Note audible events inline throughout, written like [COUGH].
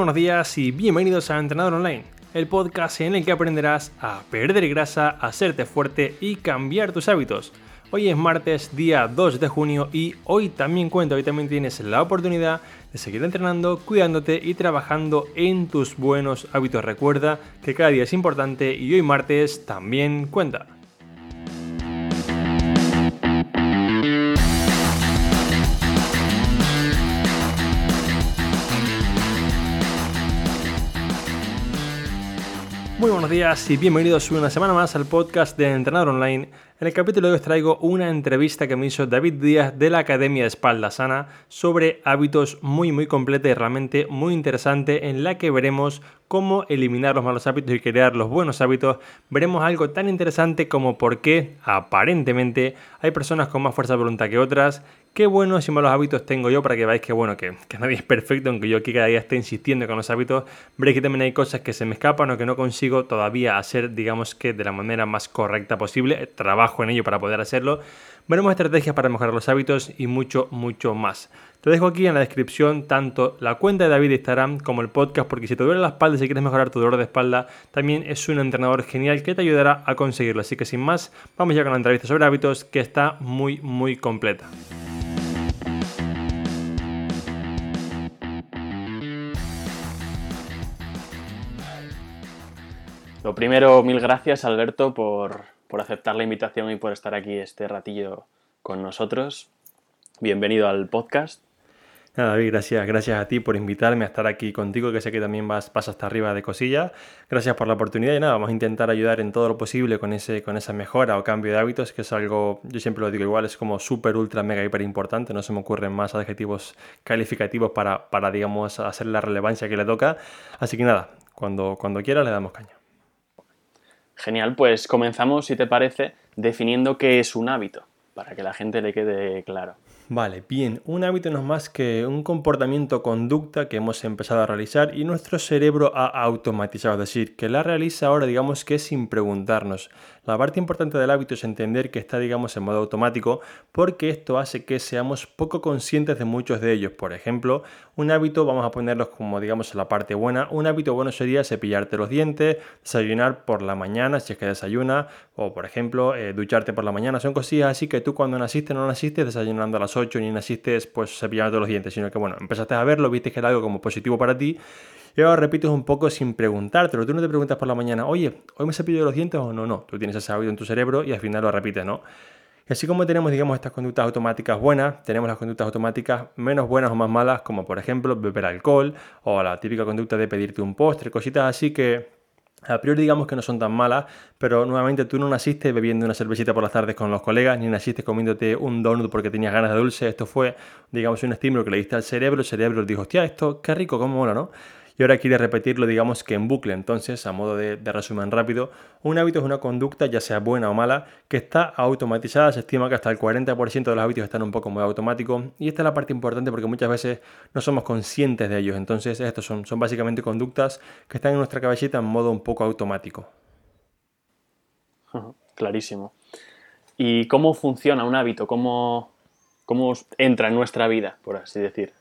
buenos días y bienvenidos a Entrenador Online, el podcast en el que aprenderás a perder grasa, hacerte fuerte y cambiar tus hábitos. Hoy es martes, día 2 de junio y hoy también cuento, hoy también tienes la oportunidad de seguir entrenando, cuidándote y trabajando en tus buenos hábitos. Recuerda que cada día es importante y hoy martes también cuenta. Muy buenos días y bienvenidos una semana más al podcast de Entrenador Online. En el capítulo de hoy os traigo una entrevista que me hizo David Díaz de la Academia de Espalda Sana sobre hábitos muy muy completa y realmente muy interesante en la que veremos cómo eliminar los malos hábitos y crear los buenos hábitos. Veremos algo tan interesante como por qué aparentemente hay personas con más fuerza de voluntad que otras qué buenos y malos hábitos tengo yo para que veáis que bueno, que, nadie es perfecto, aunque yo aquí cada día esté insistiendo con los hábitos, veréis que también hay cosas que se me escapan o que no consigo todavía hacer, digamos que de la manera más correcta posible, trabajo en ello para poder hacerlo. Veremos estrategias para mejorar los hábitos y mucho, mucho más. Te dejo aquí en la descripción tanto la cuenta de David de Instagram como el podcast, porque si te duele la espalda y si quieres mejorar tu dolor de espalda, también es un entrenador genial que te ayudará a conseguirlo. Así que sin más, vamos ya con la entrevista sobre hábitos que está muy, muy completa. Lo primero, mil gracias Alberto por, aceptar la invitación y por estar aquí este ratillo con nosotros. Bienvenido al podcast. Nada, David, gracias, gracias a ti por invitarme a estar aquí contigo, que sé que también vas, vas hasta arriba de cosillas. Gracias por la oportunidad y nada, vamos a intentar ayudar en todo lo posible con, ese, con esa mejora o cambio de hábitos, que es algo, yo siempre lo digo igual, es como súper, ultra, mega, hiper importante. No se me ocurren más adjetivos calificativos para, para, digamos, hacer la relevancia que le toca. Así que nada, cuando, cuando quiera le damos caña. Genial, pues comenzamos, si te parece, definiendo qué es un hábito, para que la gente le quede claro. Vale, bien, un hábito no es más que un comportamiento conducta que hemos empezado a realizar y nuestro cerebro ha automatizado, es decir, que la realiza ahora digamos que sin preguntarnos. La parte importante del hábito es entender que está digamos en modo automático porque esto hace que seamos poco conscientes de muchos de ellos. Por ejemplo, un hábito, vamos a ponerlos como digamos en la parte buena, un hábito bueno sería cepillarte los dientes, desayunar por la mañana si es que desayuna, o por ejemplo, eh, ducharte por la mañana. Son cosillas así que tú cuando naciste no naciste desayunando a las 8 ni naciste pues cepillando los dientes, sino que bueno, empezaste a verlo, viste que era algo como positivo para ti y ahora repites un poco sin preguntártelo. Tú no te preguntas por la mañana, oye, ¿hoy me cepillo los dientes o no? No, tú tienes ese hábito en tu cerebro y al final lo repites, ¿no? Y así como tenemos, digamos, estas conductas automáticas buenas, tenemos las conductas automáticas menos buenas o más malas, como por ejemplo beber alcohol o la típica conducta de pedirte un postre, cositas así que a priori digamos que no son tan malas, pero nuevamente tú no naciste bebiendo una cervecita por las tardes con los colegas, ni naciste comiéndote un donut porque tenías ganas de dulce. Esto fue, digamos, un estímulo que le diste al cerebro. El cerebro dijo, hostia, esto qué rico, cómo mola, ¿no? Y ahora quiere repetirlo, digamos que en bucle. Entonces, a modo de, resumen rápido, un hábito es una conducta, ya sea buena o mala, que está automatizada. Se estima que hasta el 40% de los hábitos están un poco muy automáticos. Y esta es la parte importante porque muchas veces no somos conscientes de ellos. Entonces, estos son, básicamente conductas que están en nuestra cabecita en modo un poco automático. [LAUGHS] Clarísimo. ¿Y cómo funciona un hábito? ¿Cómo, cómo entra en nuestra vida, por así decir?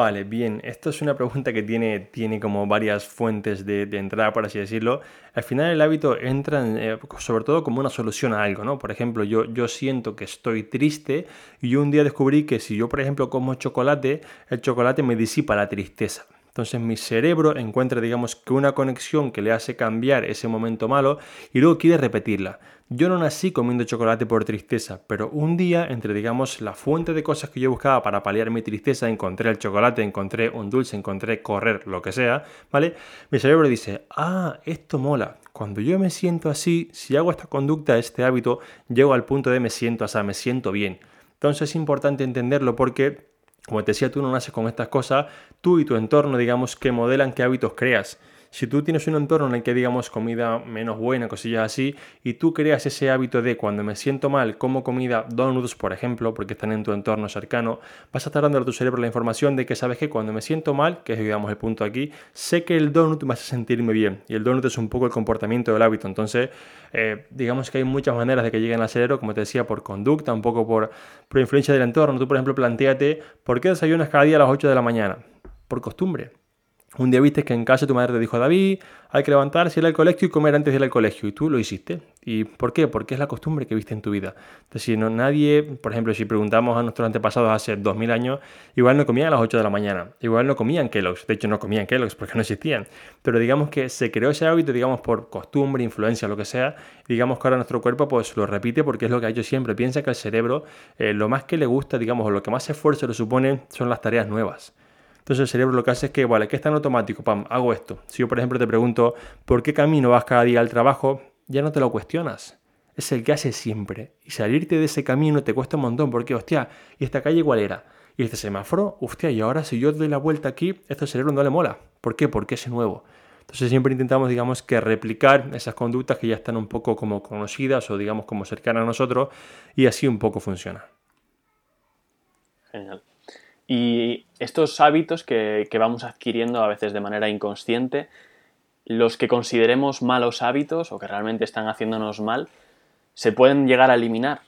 Vale, bien, esto es una pregunta que tiene, tiene como varias fuentes de, entrada, por así decirlo. Al final el hábito entra eh, sobre todo como una solución a algo, ¿no? Por ejemplo, yo, yo siento que estoy triste y un día descubrí que si yo, por ejemplo, como chocolate, el chocolate me disipa la tristeza. Entonces mi cerebro encuentra, digamos, que una conexión que le hace cambiar ese momento malo y luego quiere repetirla. Yo no nací comiendo chocolate por tristeza, pero un día, entre, digamos, la fuente de cosas que yo buscaba para paliar mi tristeza, encontré el chocolate, encontré un dulce, encontré correr, lo que sea, ¿vale? Mi cerebro dice, ah, esto mola. Cuando yo me siento así, si hago esta conducta, este hábito, llego al punto de me siento así, me siento bien. Entonces es importante entenderlo porque como te decía, tú no naces con estas cosas, tú y tu entorno, digamos, que modelan qué hábitos creas. Si tú tienes un entorno en el que digamos comida menos buena, cosillas así, y tú creas ese hábito de cuando me siento mal, como comida donuts, por ejemplo, porque están en tu entorno cercano, vas a estar dando a tu cerebro la información de que sabes que cuando me siento mal, que es digamos el punto aquí, sé que el donut me hace sentirme bien. Y el donut es un poco el comportamiento del hábito. Entonces, eh, digamos que hay muchas maneras de que lleguen al cerebro, como te decía, por conducta, un poco por, por influencia del entorno. Tú, por ejemplo, planteate, ¿por qué desayunas cada día a las 8 de la mañana? Por costumbre Un día viste que en casa tu madre te dijo, David, hay que levantarse, ir al colegio y comer antes de ir al colegio. Y tú lo hiciste. ¿Y por qué? Porque es la costumbre que viste en tu vida. Entonces, si no, nadie, por ejemplo, si preguntamos a nuestros antepasados hace 2000 años, igual no comían a las 8 de la mañana. Igual no comían Kellogg's. De hecho, no comían Kellogg's porque no existían. Pero digamos que se creó ese hábito, digamos, por costumbre, influencia, lo que sea. digamos que ahora nuestro cuerpo pues lo repite porque es lo que ha hecho siempre. Piensa que al cerebro eh, lo más que le gusta, digamos, o lo que más esfuerzo le supone son las tareas nuevas. Entonces el cerebro lo que hace es que, vale, que está en automático, pam, hago esto. Si yo, por ejemplo, te pregunto, ¿por qué camino vas cada día al trabajo? Ya no te lo cuestionas. Es el que hace siempre. Y salirte de ese camino te cuesta un montón, porque, hostia, ¿y esta calle cuál era? Y este semáforo, hostia, y ahora si yo doy la vuelta aquí, esto cerebro no le mola. ¿Por qué? Porque es nuevo. Entonces siempre intentamos, digamos, que replicar esas conductas que ya están un poco como conocidas o, digamos, como cercanas a nosotros, y así un poco funciona. Genial. Y estos hábitos que, vamos adquiriendo a veces de manera inconsciente, los que consideremos malos hábitos o que realmente están haciéndonos mal, ¿se pueden llegar a eliminar?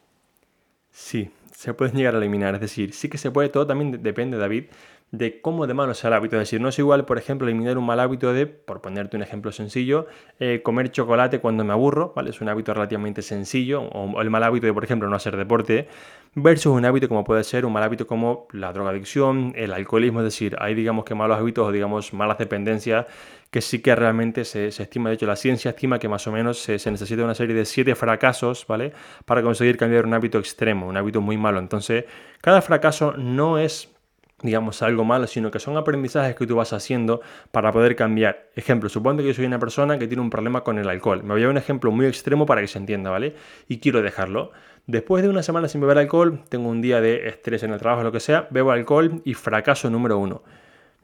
Sí, se pueden llegar a eliminar. Es decir, sí que se puede, todo también depende, David, de cómo de malo sea el hábito. Es decir, no es igual, por ejemplo, eliminar un mal hábito de, por ponerte un ejemplo sencillo, eh, comer chocolate cuando me aburro, ¿vale? Es un hábito relativamente sencillo, o el mal hábito de, por ejemplo, no hacer deporte, versus un hábito como puede ser un mal hábito como la drogadicción, el alcoholismo, es decir, hay digamos que malos hábitos o digamos malas dependencias que sí que realmente se, estima, de hecho la ciencia estima que más o menos se, se, necesita una serie de siete fracasos, ¿vale? Para conseguir cambiar un hábito extremo, un hábito muy malo. Entonces, cada fracaso no es digamos, algo malo, sino que son aprendizajes que tú vas haciendo para poder cambiar. Ejemplo, supongo que yo soy una persona que tiene un problema con el alcohol. Me voy a un ejemplo muy extremo para que se entienda, ¿vale? Y quiero dejarlo. Después de una semana sin beber alcohol, tengo un día de estrés en el trabajo, lo que sea, bebo alcohol y fracaso número uno.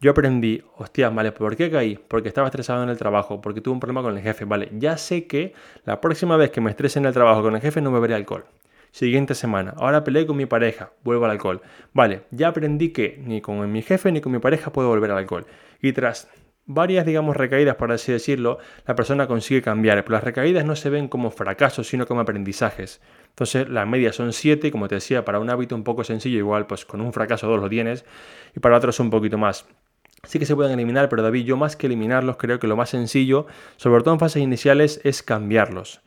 Yo aprendí, hostia, vale, ¿por qué caí? Porque estaba estresado en el trabajo, porque tuve un problema con el jefe, vale, ya sé que la próxima vez que me estrese en el trabajo con el jefe no beberé alcohol. Siguiente semana, ahora peleé con mi pareja, vuelvo al alcohol. Vale, ya aprendí que ni con mi jefe ni con mi pareja puedo volver al alcohol. Y tras varias, digamos, recaídas, por así decirlo, la persona consigue cambiar. Pero las recaídas no se ven como fracasos, sino como aprendizajes. Entonces, la media son 7, como te decía, para un hábito un poco sencillo, igual, pues con un fracaso dos lo tienes, y para otros un poquito más. Sí que se pueden eliminar, pero David, yo más que eliminarlos, creo que lo más sencillo, sobre todo en fases iniciales, es cambiarlos.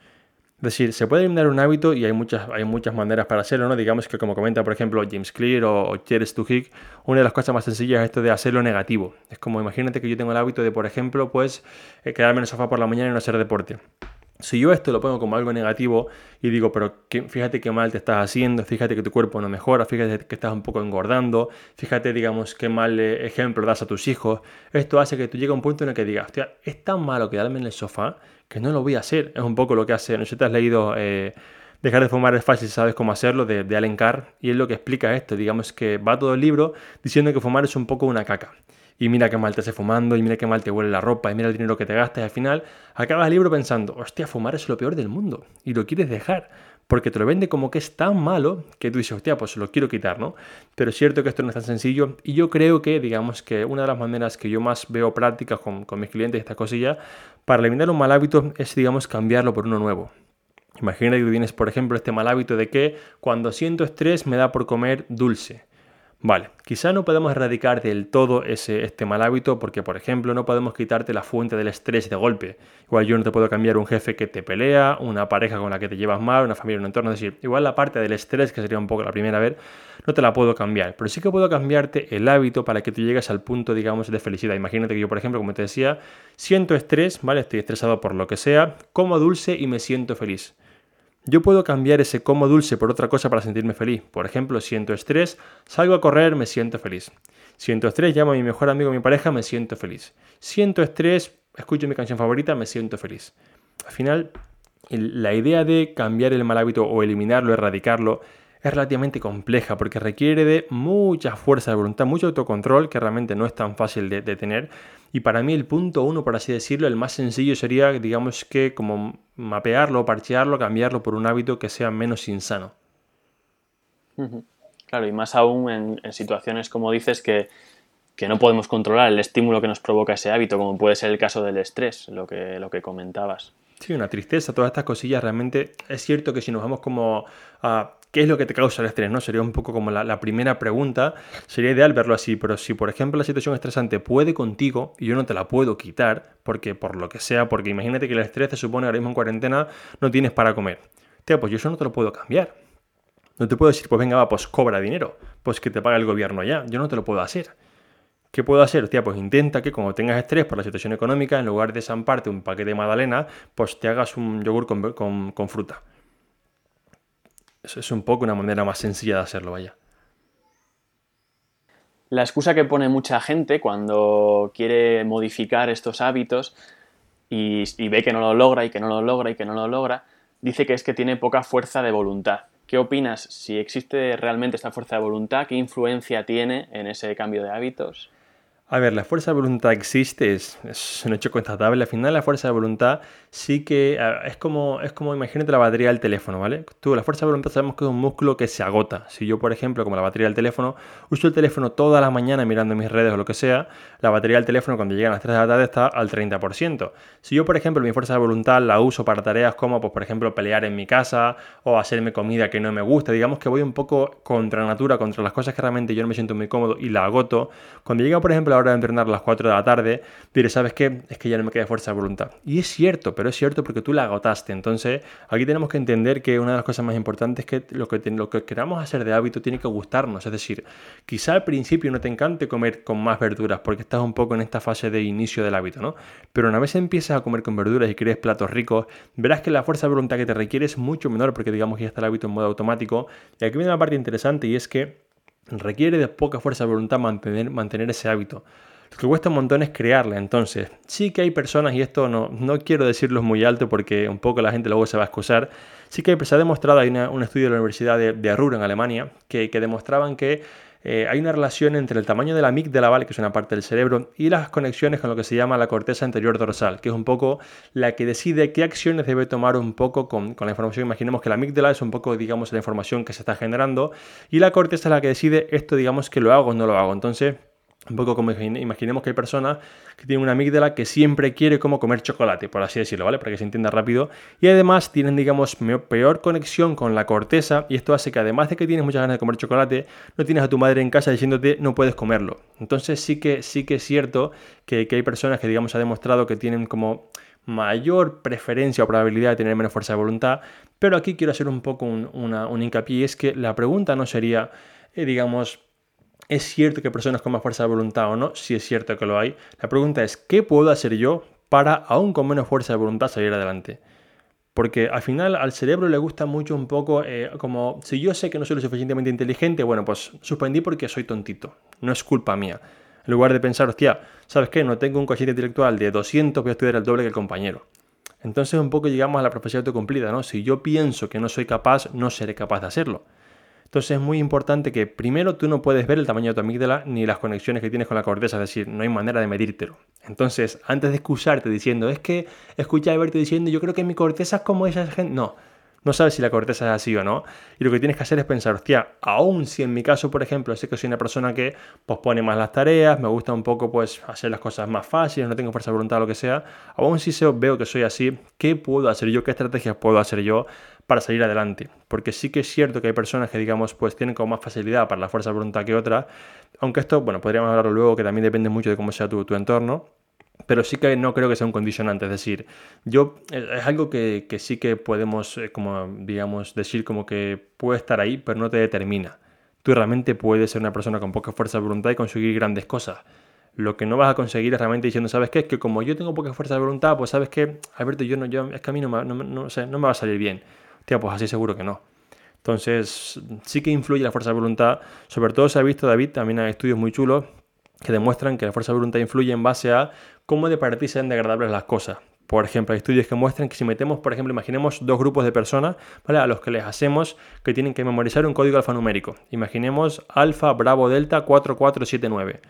Es decir, se puede eliminar un hábito y hay muchas, hay muchas maneras para hacerlo, ¿no? Digamos que como comenta, por ejemplo, James Clear o, o Cheres una de las cosas más sencillas es esto de hacerlo negativo. Es como, imagínate que yo tengo el hábito de, por ejemplo, pues eh, quedarme en el sofá por la mañana y no hacer deporte. Si yo esto lo pongo como algo negativo y digo, pero fíjate qué mal te estás haciendo, fíjate que tu cuerpo no mejora, fíjate que estás un poco engordando, fíjate, digamos, qué mal eh, ejemplo das a tus hijos, esto hace que tú llegues a un punto en el que digas, hostia, es tan malo quedarme en el sofá que no lo voy a hacer. Es un poco lo que hace, no sé si te has leído eh, Dejar de fumar es fácil, sabes cómo hacerlo, de, de Allen Carr, y es lo que explica esto. Digamos que va todo el libro diciendo que fumar es un poco una caca. Y mira qué mal te hace fumando, y mira qué mal te huele la ropa, y mira el dinero que te gastas, y al final acabas el libro pensando, hostia, fumar es lo peor del mundo, y lo quieres dejar porque te lo vende como que es tan malo que tú dices, hostia, pues lo quiero quitar, ¿no? Pero es cierto que esto no es tan sencillo y yo creo que, digamos que una de las maneras que yo más veo prácticas con, con mis clientes, esta cosilla, para eliminar un mal hábito es, digamos, cambiarlo por uno nuevo. Imagina que tienes, por ejemplo, este mal hábito de que cuando siento estrés me da por comer dulce. Vale, quizá no podemos erradicar del todo ese, este mal hábito porque, por ejemplo, no podemos quitarte la fuente del estrés de golpe. Igual yo no te puedo cambiar un jefe que te pelea, una pareja con la que te llevas mal, una familia, un entorno. Es decir, igual la parte del estrés, que sería un poco la primera vez, no te la puedo cambiar. Pero sí que puedo cambiarte el hábito para que tú llegues al punto, digamos, de felicidad. Imagínate que yo, por ejemplo, como te decía, siento estrés, ¿vale? Estoy estresado por lo que sea, como dulce y me siento feliz. Yo puedo cambiar ese como dulce por otra cosa para sentirme feliz. Por ejemplo, siento estrés, salgo a correr, me siento feliz. Siento estrés, llamo a mi mejor amigo, a mi pareja, me siento feliz. Siento estrés, escucho mi canción favorita, me siento feliz. Al final, la idea de cambiar el mal hábito o eliminarlo, erradicarlo, es relativamente compleja porque requiere de mucha fuerza de voluntad, mucho autocontrol que realmente no es tan fácil de, tener. Y para mí el punto uno, por así decirlo, el más sencillo sería, digamos que como mapearlo, parchearlo, cambiarlo por un hábito que sea menos insano. Claro, y más aún en, situaciones como dices que, que, no podemos controlar el estímulo que nos provoca ese hábito, como puede ser el caso del estrés, lo que, lo que comentabas. Sí, una tristeza, todas estas cosillas realmente es cierto que si nos vamos como a ¿Qué es lo que te causa el estrés? ¿no? Sería un poco como la, primera pregunta. Sería ideal verlo así, pero si por ejemplo la situación estresante puede contigo y yo no te la puedo quitar, porque por lo que sea, porque imagínate que el estrés te supone ahora mismo en cuarentena no tienes para comer. Tía, pues yo eso no te lo puedo cambiar. No te puedo decir, pues venga, va, pues cobra dinero, pues que te paga el gobierno ya. Yo no te lo puedo hacer. ¿Qué puedo hacer? Tía, pues intenta que cuando tengas estrés por la situación económica, en lugar de zamparte un paquete de magdalena, pues te hagas un yogur con fruta. Eso es un poco una manera más sencilla de hacerlo, vaya. La excusa que pone mucha gente cuando quiere modificar estos hábitos y, ve que no lo logra y que no lo logra y que no lo logra, dice que es que tiene poca fuerza de voluntad. ¿Qué opinas si existe realmente esta fuerza de voluntad? ¿Qué influencia tiene en ese cambio de hábitos? A ver, la fuerza de voluntad existe, es, un hecho constatable. Al final la fuerza de voluntad sí que es como, es como, imagínate la batería del teléfono, ¿vale? Tú, la fuerza de voluntad sabemos que es un músculo que se agota. Si yo, por ejemplo, como la batería del teléfono, uso el teléfono toda la mañana mirando mis redes o lo que sea, la batería del teléfono cuando llega a las 3 de la tarde está al 30%. Si yo, por ejemplo, mi fuerza de voluntad la uso para tareas como, pues, por ejemplo, pelear en mi casa o hacerme comida que no me gusta, digamos que voy un poco contra natura, contra las cosas que realmente yo no me siento muy cómodo y la agoto. Cuando llega, por ejemplo, hora de entrenar a las 4 de la tarde, diré, ¿sabes qué? Es que ya no me queda fuerza de voluntad. Y es cierto, pero es cierto porque tú la agotaste. Entonces, aquí tenemos que entender que una de las cosas más importantes es que lo que, queramos hacer de hábito tiene que gustarnos. Es decir, quizá al principio no te encante comer con más verduras porque estás un poco en esta fase de inicio del hábito, ¿no? Pero una vez empiezas a comer con verduras y quieres platos ricos, verás que la fuerza de voluntad que te requiere es mucho menor porque digamos que ya está el hábito en modo automático. Y aquí viene la parte interesante y es que requiere de poca fuerza de voluntad mantener, mantener ese hábito. Lo que cuesta un montón es crearla. Entonces, sí que hay personas, y esto no, no quiero decirlo muy alto porque un poco la gente luego se va a excusar, sí que se ha demostrado, hay un estudio de la Universidad de, de en Alemania, que, que demostraban que eh, hay una relación entre el tamaño de la amígdala, ¿vale? que es una parte del cerebro, y las conexiones con lo que se llama la corteza anterior dorsal, que es un poco la que decide qué acciones debe tomar un poco con, con la información. Imaginemos que la amígdala es un poco, digamos, la información que se está generando, y la corteza es la que decide esto, digamos, que lo hago o no lo hago. Entonces, un poco como imaginemos que hay personas que tienen una amígdala que siempre quiere como comer chocolate, por así decirlo, ¿vale? Para que se entienda rápido. Y además tienen, digamos, peor conexión con la corteza y esto hace que además de que tienes muchas ganas de comer chocolate, no tienes a tu madre en casa diciéndote no puedes comerlo. Entonces sí que, sí que es cierto que, hay personas que, digamos, ha demostrado que tienen como mayor preferencia o probabilidad de tener menos fuerza de voluntad, pero aquí quiero hacer un poco un, una, un hincapié y es que la pregunta no sería, eh, digamos, ¿Es cierto que personas con más fuerza de voluntad o no? Si es cierto que lo hay. La pregunta es, ¿qué puedo hacer yo para, aún con menos fuerza de voluntad, salir adelante? Porque al final al cerebro le gusta mucho un poco eh, como, si yo sé que no soy lo suficientemente inteligente, bueno, pues suspendí porque soy tontito. No es culpa mía. En lugar de pensar, hostia, ¿sabes qué? No tengo un cociente intelectual de 200, voy a estudiar el doble que el compañero. Entonces un poco llegamos a la profecía autocumplida, ¿no? Si yo pienso que no soy capaz, no seré capaz de hacerlo. Entonces es muy importante que primero tú no puedes ver el tamaño de tu amígdala ni las conexiones que tienes con la corteza, es decir, no hay manera de medírtelo. Entonces, antes de excusarte diciendo, es que escucha a verte diciendo, yo creo que mi corteza es como esa gente, no, no sabes si la corteza es así o no. Y lo que tienes que hacer es pensar, hostia, aún si en mi caso, por ejemplo, sé que soy una persona que pospone más las tareas, me gusta un poco pues hacer las cosas más fáciles, no tengo fuerza de voluntad lo que sea, aún si veo que soy así, ¿qué puedo hacer yo? ¿Qué estrategias puedo hacer yo para salir adelante. Porque sí que es cierto que hay personas que, digamos, pues tienen como más facilidad para la fuerza de voluntad que otras, aunque esto, bueno, podríamos hablarlo luego, que también depende mucho de cómo sea tu, entorno, pero sí que no creo que sea un condicionante. Es decir, yo eh, es algo que, sí que podemos, eh, como digamos, decir como que puede estar ahí, pero no te determina. Tú realmente puedes ser una persona con poca fuerza de voluntad y conseguir grandes cosas. Lo que no vas a conseguir es realmente diciendo, ¿sabes qué? Es que como yo tengo poca fuerza de voluntad, pues sabes qué, Alberto, yo no, yo, es que a mí no, me, no me va a salir bien pues así seguro que no. Entonces, sí que influye la fuerza de voluntad. Sobre todo se ha visto, David, también hay estudios muy chulos que demuestran que la fuerza de voluntad influye en base a cómo de para ti sean degradables las cosas. Por ejemplo, hay estudios que muestran que si metemos, por ejemplo, imaginemos dos grupos de personas ¿vale? a los que les hacemos que tienen que memorizar un código alfanumérico. Imaginemos alfa, bravo, delta, 4479.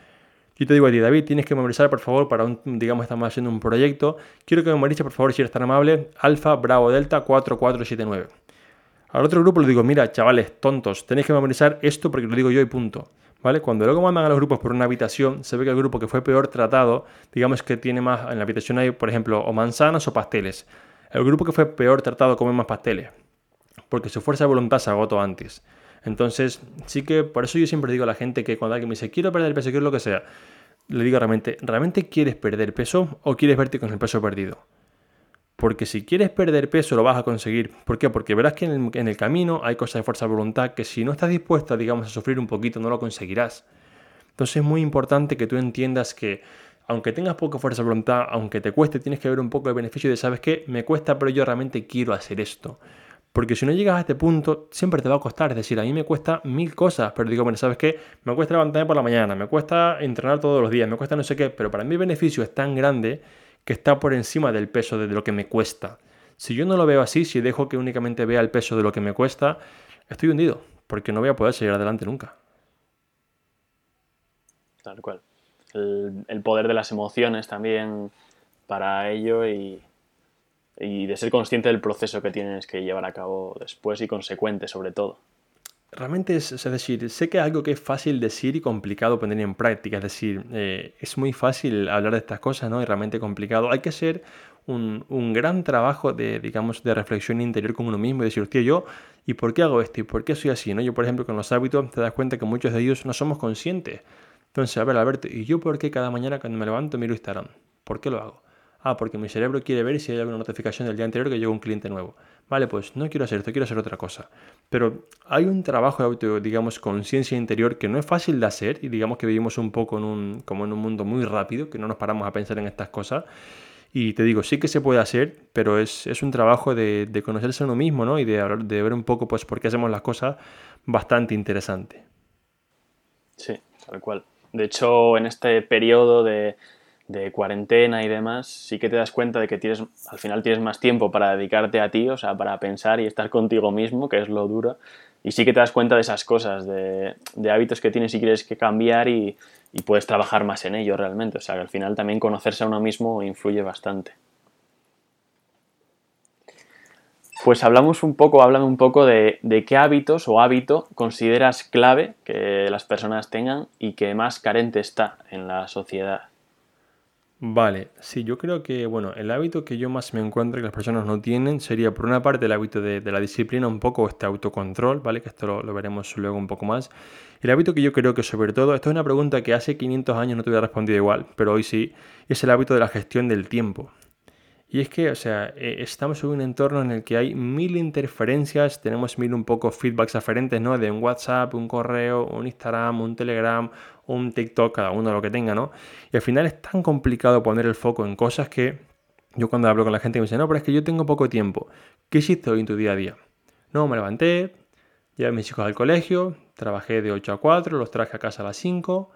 Yo te digo a ti, David, tienes que memorizar, por favor, para un, digamos, estamos haciendo un proyecto. Quiero que memorices, por favor, si eres tan amable, alfa, bravo, delta, 4479. Al otro grupo le digo, mira, chavales, tontos, tenéis que memorizar esto porque lo digo yo y punto. ¿Vale? Cuando luego mandan a los grupos por una habitación, se ve que el grupo que fue peor tratado, digamos que tiene más, en la habitación hay, por ejemplo, o manzanas o pasteles. El grupo que fue peor tratado come más pasteles. porque su fuerza de voluntad se agotó antes. Entonces, sí que por eso yo siempre digo a la gente que cuando alguien me dice, quiero perder peso, quiero lo que sea, le digo realmente, ¿realmente quieres perder peso o quieres verte con el peso perdido? Porque si quieres perder peso lo vas a conseguir. ¿Por qué? Porque verás que en el, camino hay cosas de fuerza de voluntad que si no estás dispuesta, digamos, a sufrir un poquito, no lo conseguirás. Entonces es muy importante que tú entiendas que aunque tengas poca fuerza de voluntad, aunque te cueste, tienes que ver un poco el beneficio de, ¿sabes qué? Me cuesta, pero yo realmente quiero hacer esto. Porque si no llegas a este punto, siempre te va a costar. Es decir, a mí me cuesta mil cosas, pero digo, bueno, ¿sabes qué? Me cuesta levantarme por la mañana, me cuesta entrenar todos los días, me cuesta no sé qué, pero para mí el beneficio es tan grande que está por encima del peso de lo que me cuesta. Si yo no lo veo así, si dejo que únicamente vea el peso de lo que me cuesta, estoy hundido, porque no voy a poder seguir adelante nunca. Tal cual. El, poder de las emociones también para ello y, y de ser consciente del proceso que tienes que llevar a cabo después y consecuente sobre todo. Realmente es, es, decir, sé que es algo que es fácil decir y complicado poner en práctica, es decir, eh, es muy fácil hablar de estas cosas, ¿no? Y realmente complicado. Hay que hacer un, un, gran trabajo de, digamos, de reflexión interior con uno mismo y decir, hostia, yo, ¿y por qué hago esto? ¿Y por qué soy así? ¿no? Yo, por ejemplo, con los hábitos te das cuenta que muchos de ellos no somos conscientes. Entonces, a ver, Alberto, ¿y yo por qué cada mañana cuando me levanto miro Instagram? ¿Por qué lo hago? Ah, porque mi cerebro quiere ver si hay alguna notificación del día anterior que llegó un cliente nuevo. Vale, pues no quiero hacer esto, quiero hacer otra cosa. Pero hay un trabajo de auto, digamos, conciencia interior que no es fácil de hacer y digamos que vivimos un poco en un, como en un mundo muy rápido, que no nos paramos a pensar en estas cosas. Y te digo, sí que se puede hacer, pero es, un trabajo de, conocerse a uno mismo, ¿no? Y de, de ver un poco, pues, por qué hacemos las cosas bastante interesante. Sí, tal cual. De hecho, en este periodo de, de cuarentena y demás, sí que te das cuenta de que tienes, al final tienes más tiempo para dedicarte a ti, o sea, para pensar y estar contigo mismo, que es lo duro. Y sí que te das cuenta de esas cosas, de, hábitos que tienes y quieres que cambiar y, puedes trabajar más en ello realmente. O sea, que al final también conocerse a uno mismo influye bastante. Pues hablamos un poco, háblame un poco de, de, qué hábitos o hábito consideras clave que las personas tengan y que más carente está en la sociedad. Vale, sí, yo creo que, bueno, el hábito que yo más me encuentro que las personas no tienen sería, por una parte, el hábito de, la disciplina, un poco este autocontrol, ¿vale? Que esto lo, veremos luego un poco más. El hábito que yo creo que, sobre todo, esto es una pregunta que hace 500 años no te hubiera respondido igual, pero hoy sí, es el hábito de la gestión del tiempo. Y es que, o sea, eh, estamos en un entorno en el que hay mil interferencias, tenemos mil un poco feedbacks diferentes, ¿no? De un WhatsApp, un correo, un Instagram, un Telegram, un TikTok, cada uno lo que tenga, ¿no? Y al final es tan complicado poner el foco en cosas que yo cuando hablo con la gente me dice, no, pero es que yo tengo poco tiempo. ¿Qué hiciste hoy en tu día a día? No, me levanté, llevé a mis hijos al colegio, trabajé de 8 a 4, los traje a casa a las 5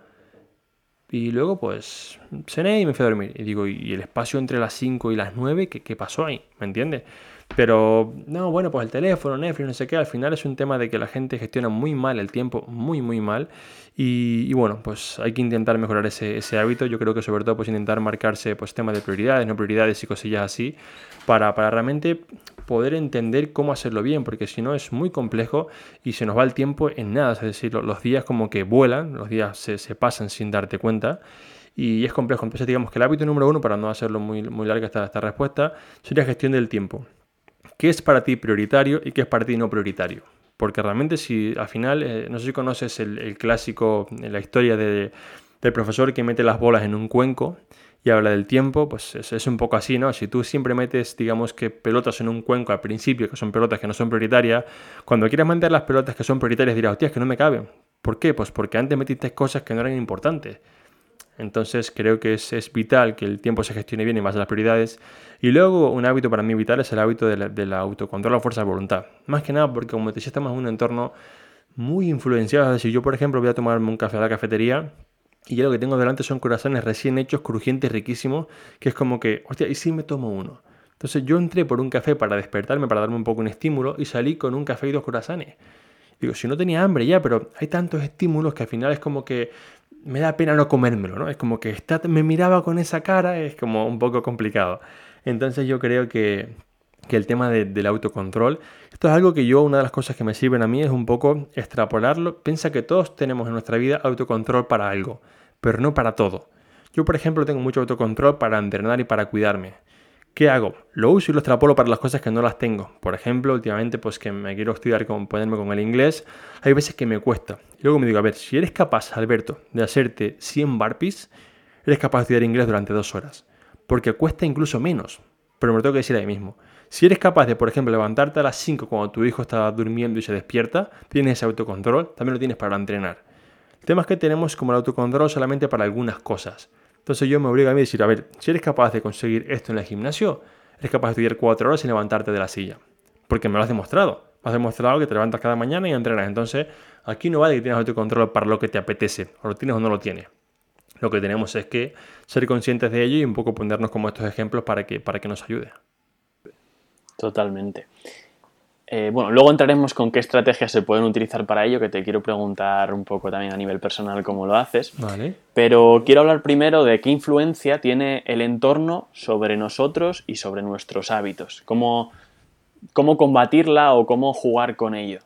y luego pues cené y me fui a dormir. Y digo, ¿y el espacio entre las 5 y las 9? ¿Qué, qué pasó ahí? ¿Me entiendes? Pero, no, bueno, pues el teléfono, Netflix, no sé qué, al final es un tema de que la gente gestiona muy mal el tiempo, muy, muy mal. Y, bueno, pues hay que intentar mejorar ese, hábito. Yo creo que sobre todo pues intentar marcarse pues temas de prioridades, no prioridades y cosillas así, para, realmente poder entender cómo hacerlo bien, porque si no es muy complejo y se nos va el tiempo en nada. Es decir, los días como que vuelan, los días se, se pasan sin darte cuenta y es complejo. Entonces digamos que el hábito número uno, para no hacerlo muy, muy larga esta, esta respuesta, sería gestión del tiempo qué es para ti prioritario y qué es para ti no prioritario. Porque realmente si al final, eh, no sé si conoces el, clásico, la historia del profesor que mete las bolas en un cuenco y habla del tiempo, pues es, un poco así, ¿no? Si tú siempre metes, digamos que pelotas en un cuenco al principio, que son pelotas que no son prioritarias, cuando quieras meter las pelotas que son prioritarias dirás, hostia, es que no me caben. ¿Por qué? Pues porque antes metiste cosas que no eran importantes. Entonces creo que es, vital que el tiempo se gestione bien y más de las prioridades. Y luego un hábito para mí vital es el hábito del autocontrol a fuerza de voluntad. Más que nada porque como te decía estamos en un entorno muy influenciado. Es decir, yo por ejemplo voy a tomarme un café a la cafetería y ya lo que tengo delante son corazones recién hechos, crujientes, riquísimos, que es como que, hostia, ¿y si me tomo uno? Entonces yo entré por un café para despertarme, para darme un poco un estímulo y salí con un café y dos corazones. Digo, si no tenía hambre ya, pero hay tantos estímulos que al final es como que me da pena no comérmelo, ¿no? Es como que está, me miraba con esa cara, es como un poco complicado. Entonces yo creo que, el tema del autocontrol, esto es algo que yo, una de las cosas que me sirven a mí es un poco extrapolarlo. Piensa que todos tenemos en nuestra vida autocontrol para algo, pero no para todo. Yo, por ejemplo, tengo mucho autocontrol para entrenar y para cuidarme. ¿Qué hago? Lo uso y lo extrapolo para las cosas que no las tengo. Por ejemplo, últimamente, pues que me quiero estudiar, con, ponerme con el inglés, hay veces que me cuesta. Y luego me digo, a ver, si eres capaz, Alberto, de hacerte 100 barpees, eres capaz de estudiar inglés durante dos horas. Porque cuesta incluso menos. Pero me lo tengo que decir ahí mismo. Si eres capaz de, por ejemplo, levantarte a las 5 cuando tu hijo está durmiendo y se despierta, tienes ese autocontrol, también lo tienes para entrenar. El tema es que tenemos como el autocontrol solamente para algunas cosas. Entonces yo me obligo a mí a decir, a ver, si eres capaz de conseguir esto en el gimnasio, eres capaz de estudiar cuatro horas y levantarte de la silla. Porque me lo has demostrado. Has demostrado que te levantas cada mañana y entrenas. Entonces, aquí no vale que tienes autocontrol para lo que te apetece. O lo tienes o no lo tienes. Lo que tenemos es que ser conscientes de ello y un poco ponernos como estos ejemplos para que, para que nos ayude. Totalmente. Eh, bueno, luego entraremos con qué estrategias se pueden utilizar para ello, que te quiero preguntar un poco también a nivel personal cómo lo haces. Vale. Pero quiero hablar primero de qué influencia tiene el entorno sobre nosotros y sobre nuestros hábitos. Cómo, cómo combatirla o cómo jugar con ello.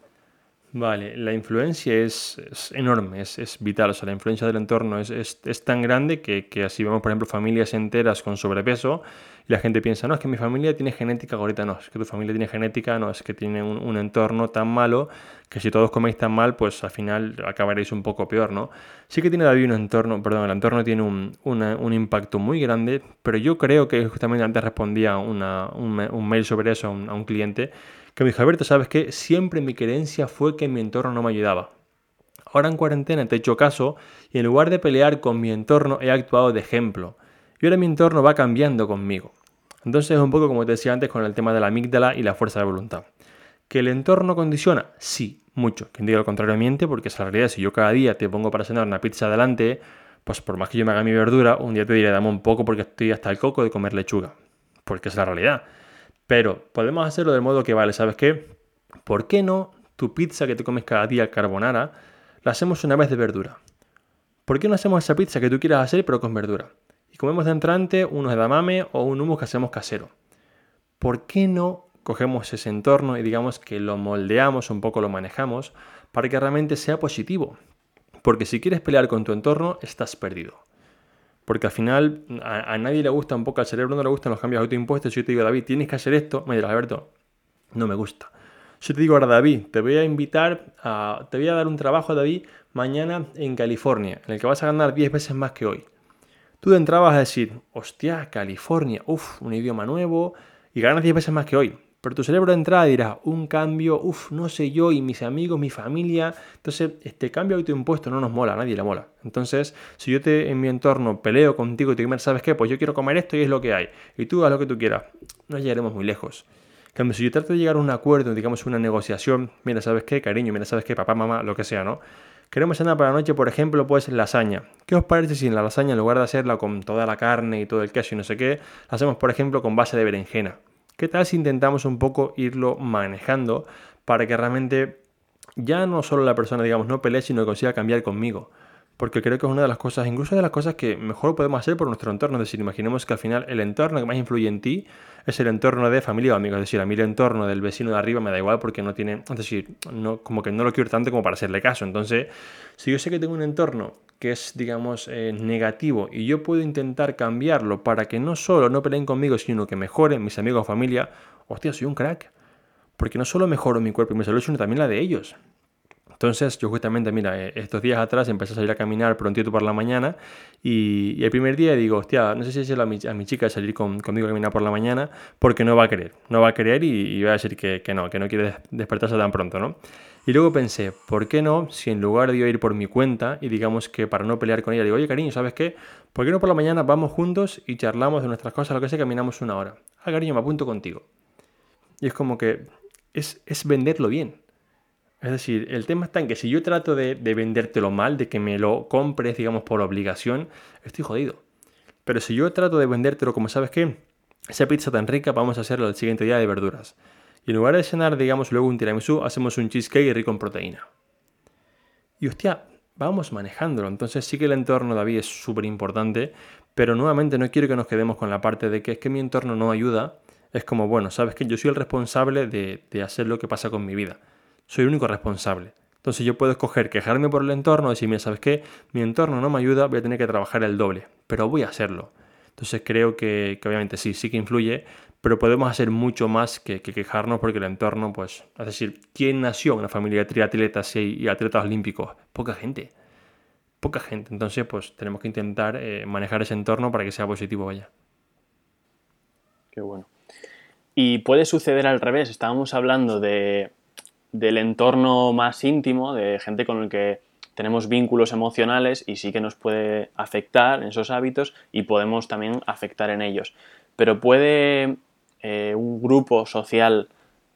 Vale, la influencia es, enorme, es, vital. O sea, la influencia del entorno es, tan grande que, que, así vemos, por ejemplo, familias enteras con sobrepeso y la gente piensa, no, es que mi familia tiene genética, ahorita no, es que tu familia tiene genética, no, es que tiene un, entorno tan malo que si todos coméis tan mal, pues al final acabaréis un poco peor, ¿no? Sí que tiene David un entorno, perdón, el entorno tiene un, un impacto muy grande, pero yo creo que justamente antes respondía una, un, mail sobre eso un, a un cliente que me dijo, Alberto, ¿sabes qué? Siempre mi creencia fue que mi entorno no me ayudaba. Ahora en cuarentena te he hecho caso y en lugar de pelear con mi entorno he actuado de ejemplo. Y ahora mi entorno va cambiando conmigo. Entonces es un poco como te decía antes con el tema de la amígdala y la fuerza de voluntad. ¿Que el entorno condiciona? Sí, mucho. Quien diga lo contrario miente porque es la realidad. Si yo cada día te pongo para cenar una pizza adelante, pues por más que yo me haga mi verdura, un día te diré dame un poco porque estoy hasta el coco de comer lechuga. Porque es la realidad. Pero podemos hacerlo de modo que vale, ¿sabes qué? ¿Por qué no tu pizza que te comes cada día carbonara la hacemos una vez de verdura? ¿Por qué no hacemos esa pizza que tú quieras hacer pero con verdura? y comemos de entrante unos edamame o un humus que hacemos casero. ¿Por qué no cogemos ese entorno y digamos que lo moldeamos, un poco lo manejamos, para que realmente sea positivo? Porque si quieres pelear con tu entorno, estás perdido. Porque al final a, nadie le gusta un poco, al cerebro no le gustan los cambios autoimpuestos. Si yo te digo, David, tienes que hacer esto, me dirás, Alberto, no me gusta. Si te digo ahora, David, te voy a invitar a, te voy a dar un trabajo, David, mañana en California, en el que vas a ganar 10 veces más que hoy. Tú entrabas a decir, hostia, California, uff, un idioma nuevo y ganas 10 veces más que hoy. Pero tu cerebro de entrada dirá, un cambio, uff, no sé yo y mis amigos, mi familia. Entonces, este cambio autoimpuesto no nos mola, a nadie le mola. Entonces, si yo te en mi entorno peleo contigo y te digo, ¿sabes qué? Pues yo quiero comer esto y es lo que hay. Y tú haz lo que tú quieras. No llegaremos muy lejos. cambio, si yo trato de llegar a un acuerdo, digamos una negociación, mira, ¿sabes qué? Cariño, mira, ¿sabes qué? Papá, mamá, lo que sea, ¿no? Queremos cenar para la noche, por ejemplo, pues lasaña. ¿Qué os parece si en la lasaña, en lugar de hacerla con toda la carne y todo el queso y no sé qué, la hacemos, por ejemplo, con base de berenjena? ¿Qué tal si intentamos un poco irlo manejando para que realmente ya no solo la persona, digamos, no pelee, sino que consiga cambiar conmigo? porque creo que es una de las cosas, incluso de las cosas que mejor podemos hacer por nuestro entorno. Es decir, imaginemos que al final el entorno que más influye en ti es el entorno de familia o amigos. Es decir, a mí el entorno del vecino de arriba me da igual porque no tiene, es decir, no, como que no lo quiero tanto como para hacerle caso. Entonces, si yo sé que tengo un entorno que es, digamos, eh, negativo y yo puedo intentar cambiarlo para que no solo no peleen conmigo, sino que mejoren mis amigos o familia, hostia, soy un crack. Porque no solo mejoro mi cuerpo y mi salud, sino también la de ellos. Entonces yo justamente, mira, eh, estos días atrás empecé a salir a caminar prontito por la mañana y, el primer día digo, hostia, no sé si decirle a mi, a mi chica salir conmigo a caminar por la mañana porque no va a querer, no va a querer y, va a decir que, no, que no quiere despertarse tan pronto, ¿no? Y luego pensé, ¿por qué no? Si en lugar de ir por mi cuenta y digamos que para no pelear con ella, digo, oye cariño, ¿sabes qué? ¿Por qué no por la mañana vamos juntos y charlamos de nuestras cosas, lo que sea, caminamos una hora? Ah, cariño, me apunto contigo. Y es como que es, es venderlo bien. Es decir, el tema está en que si yo trato de, vendértelo mal, de que me lo compres, digamos, por obligación, estoy jodido. Pero si yo trato de vendértelo como, ¿sabes qué? Esa pizza tan rica, vamos a hacerlo el siguiente día de verduras. Y en lugar de cenar, digamos, luego un tiramisú, hacemos un cheesecake rico en proteína. Y hostia, vamos manejándolo. Entonces sí que el entorno, David, es súper importante, pero nuevamente no quiero que nos quedemos con la parte de que es que mi entorno no ayuda. Es como, bueno, sabes que yo soy el responsable de, de hacer lo que pasa con mi vida soy el único responsable. Entonces yo puedo escoger quejarme por el entorno, decir, mira, ¿sabes qué? Mi entorno no me ayuda, voy a tener que trabajar el doble, pero voy a hacerlo. Entonces creo que, obviamente sí, sí que influye, pero podemos hacer mucho más que, quejarnos porque el entorno, pues, es decir, ¿quién nació en una familia de triatletas y, atletas olímpicos? Poca gente. Poca gente. Entonces, pues tenemos que intentar eh, manejar ese entorno para que sea positivo, vaya. Qué bueno. Y puede suceder al revés. Estábamos hablando de, del entorno más íntimo, de gente con el que tenemos vínculos emocionales y sí que nos puede afectar en esos hábitos y podemos también afectar en ellos. Pero puede eh, un grupo social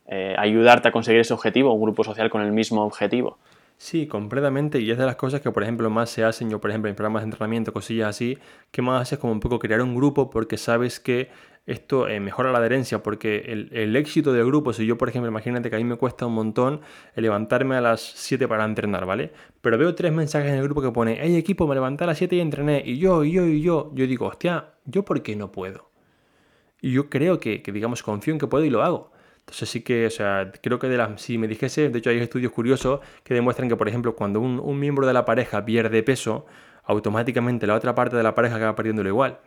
eh, ayudarte a conseguir ese objetivo, un grupo social con el mismo objetivo. Sí, completamente. Y es de las cosas que, por ejemplo, más se hacen, yo, por ejemplo, en programas de entrenamiento, cosillas así, que más haces como un poco crear un grupo porque sabes que esto eh, mejora la adherencia porque el, éxito del grupo, si yo por ejemplo, imagínate que a mí me cuesta un montón levantarme a las 7 para entrenar, ¿vale? Pero veo tres mensajes en el grupo que pone, hey equipo, me levanté a las 7 y entrené, y yo, y yo, y yo, yo digo, hostia, ¿yo por qué no puedo? Y yo creo que, digamos, confío en que puedo y lo hago. Entonces sí que, o sea, creo que de las, si me dijese, de hecho hay estudios curiosos que demuestran que, por ejemplo, cuando un, miembro de la pareja pierde peso, automáticamente la otra parte de la pareja acaba perdiéndolo igual.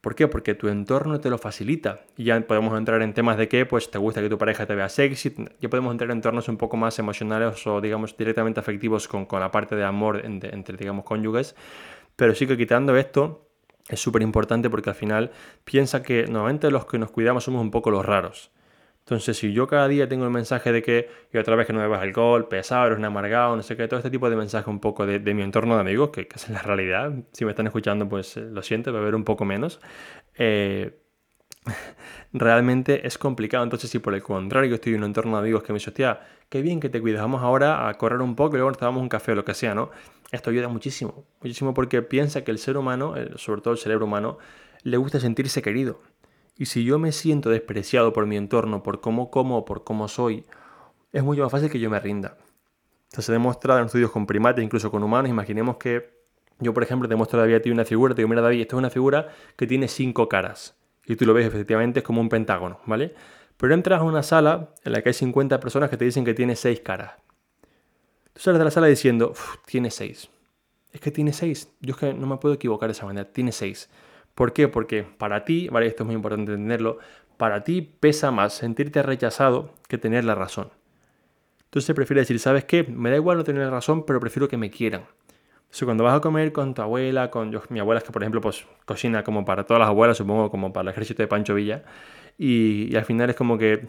¿Por qué? Porque tu entorno te lo facilita. Y ya podemos entrar en temas de que pues, te gusta que tu pareja te vea sexy. Ya podemos entrar en entornos un poco más emocionales o, digamos, directamente afectivos con, la parte de amor entre, entre, digamos, cónyuges. Pero sí que quitando esto, es súper importante porque al final piensa que normalmente los que nos cuidamos somos un poco los raros. Entonces, si yo cada día tengo el mensaje de que, y otra vez que no bebas alcohol, pesado, eres un amargado, no sé qué, todo este tipo de mensajes un poco de, mi entorno de amigos, que, es la realidad, si me están escuchando, pues eh, lo siento, beber un poco menos, eh, [LAUGHS] realmente es complicado. Entonces, si por el contrario estoy en un entorno de amigos que me dicen, hostia, qué bien que te cuidas, vamos ahora a correr un poco y luego nos tomamos un café o lo que sea, ¿no? Esto ayuda muchísimo, muchísimo porque piensa que el ser humano, sobre todo el cerebro humano, le gusta sentirse querido. Y si yo me siento despreciado por mi entorno, por cómo como, por cómo soy, es mucho más fácil que yo me rinda. Entonces se ha demostrado en estudios con primates, incluso con humanos. Imaginemos que yo, por ejemplo, te muestro a David a una figura, te digo, mira David, esta es una figura que tiene cinco caras. Y tú lo ves efectivamente es como un pentágono, ¿vale? Pero entras a una sala en la que hay 50 personas que te dicen que tiene seis caras. Tú sales de la sala diciendo, tiene seis. Es que tiene seis. Yo es que no me puedo equivocar de esa manera. Tiene seis. ¿Por qué? Porque para ti, ¿vale? Esto es muy importante entenderlo, para ti pesa más sentirte rechazado que tener la razón. Entonces prefiere decir, ¿sabes qué? Me da igual no tener la razón, pero prefiero que me quieran. Entonces cuando vas a comer con tu abuela, con mi abuela es que por ejemplo pues cocina como para todas las abuelas, supongo como para el ejército de Pancho Villa, y, y al final es como que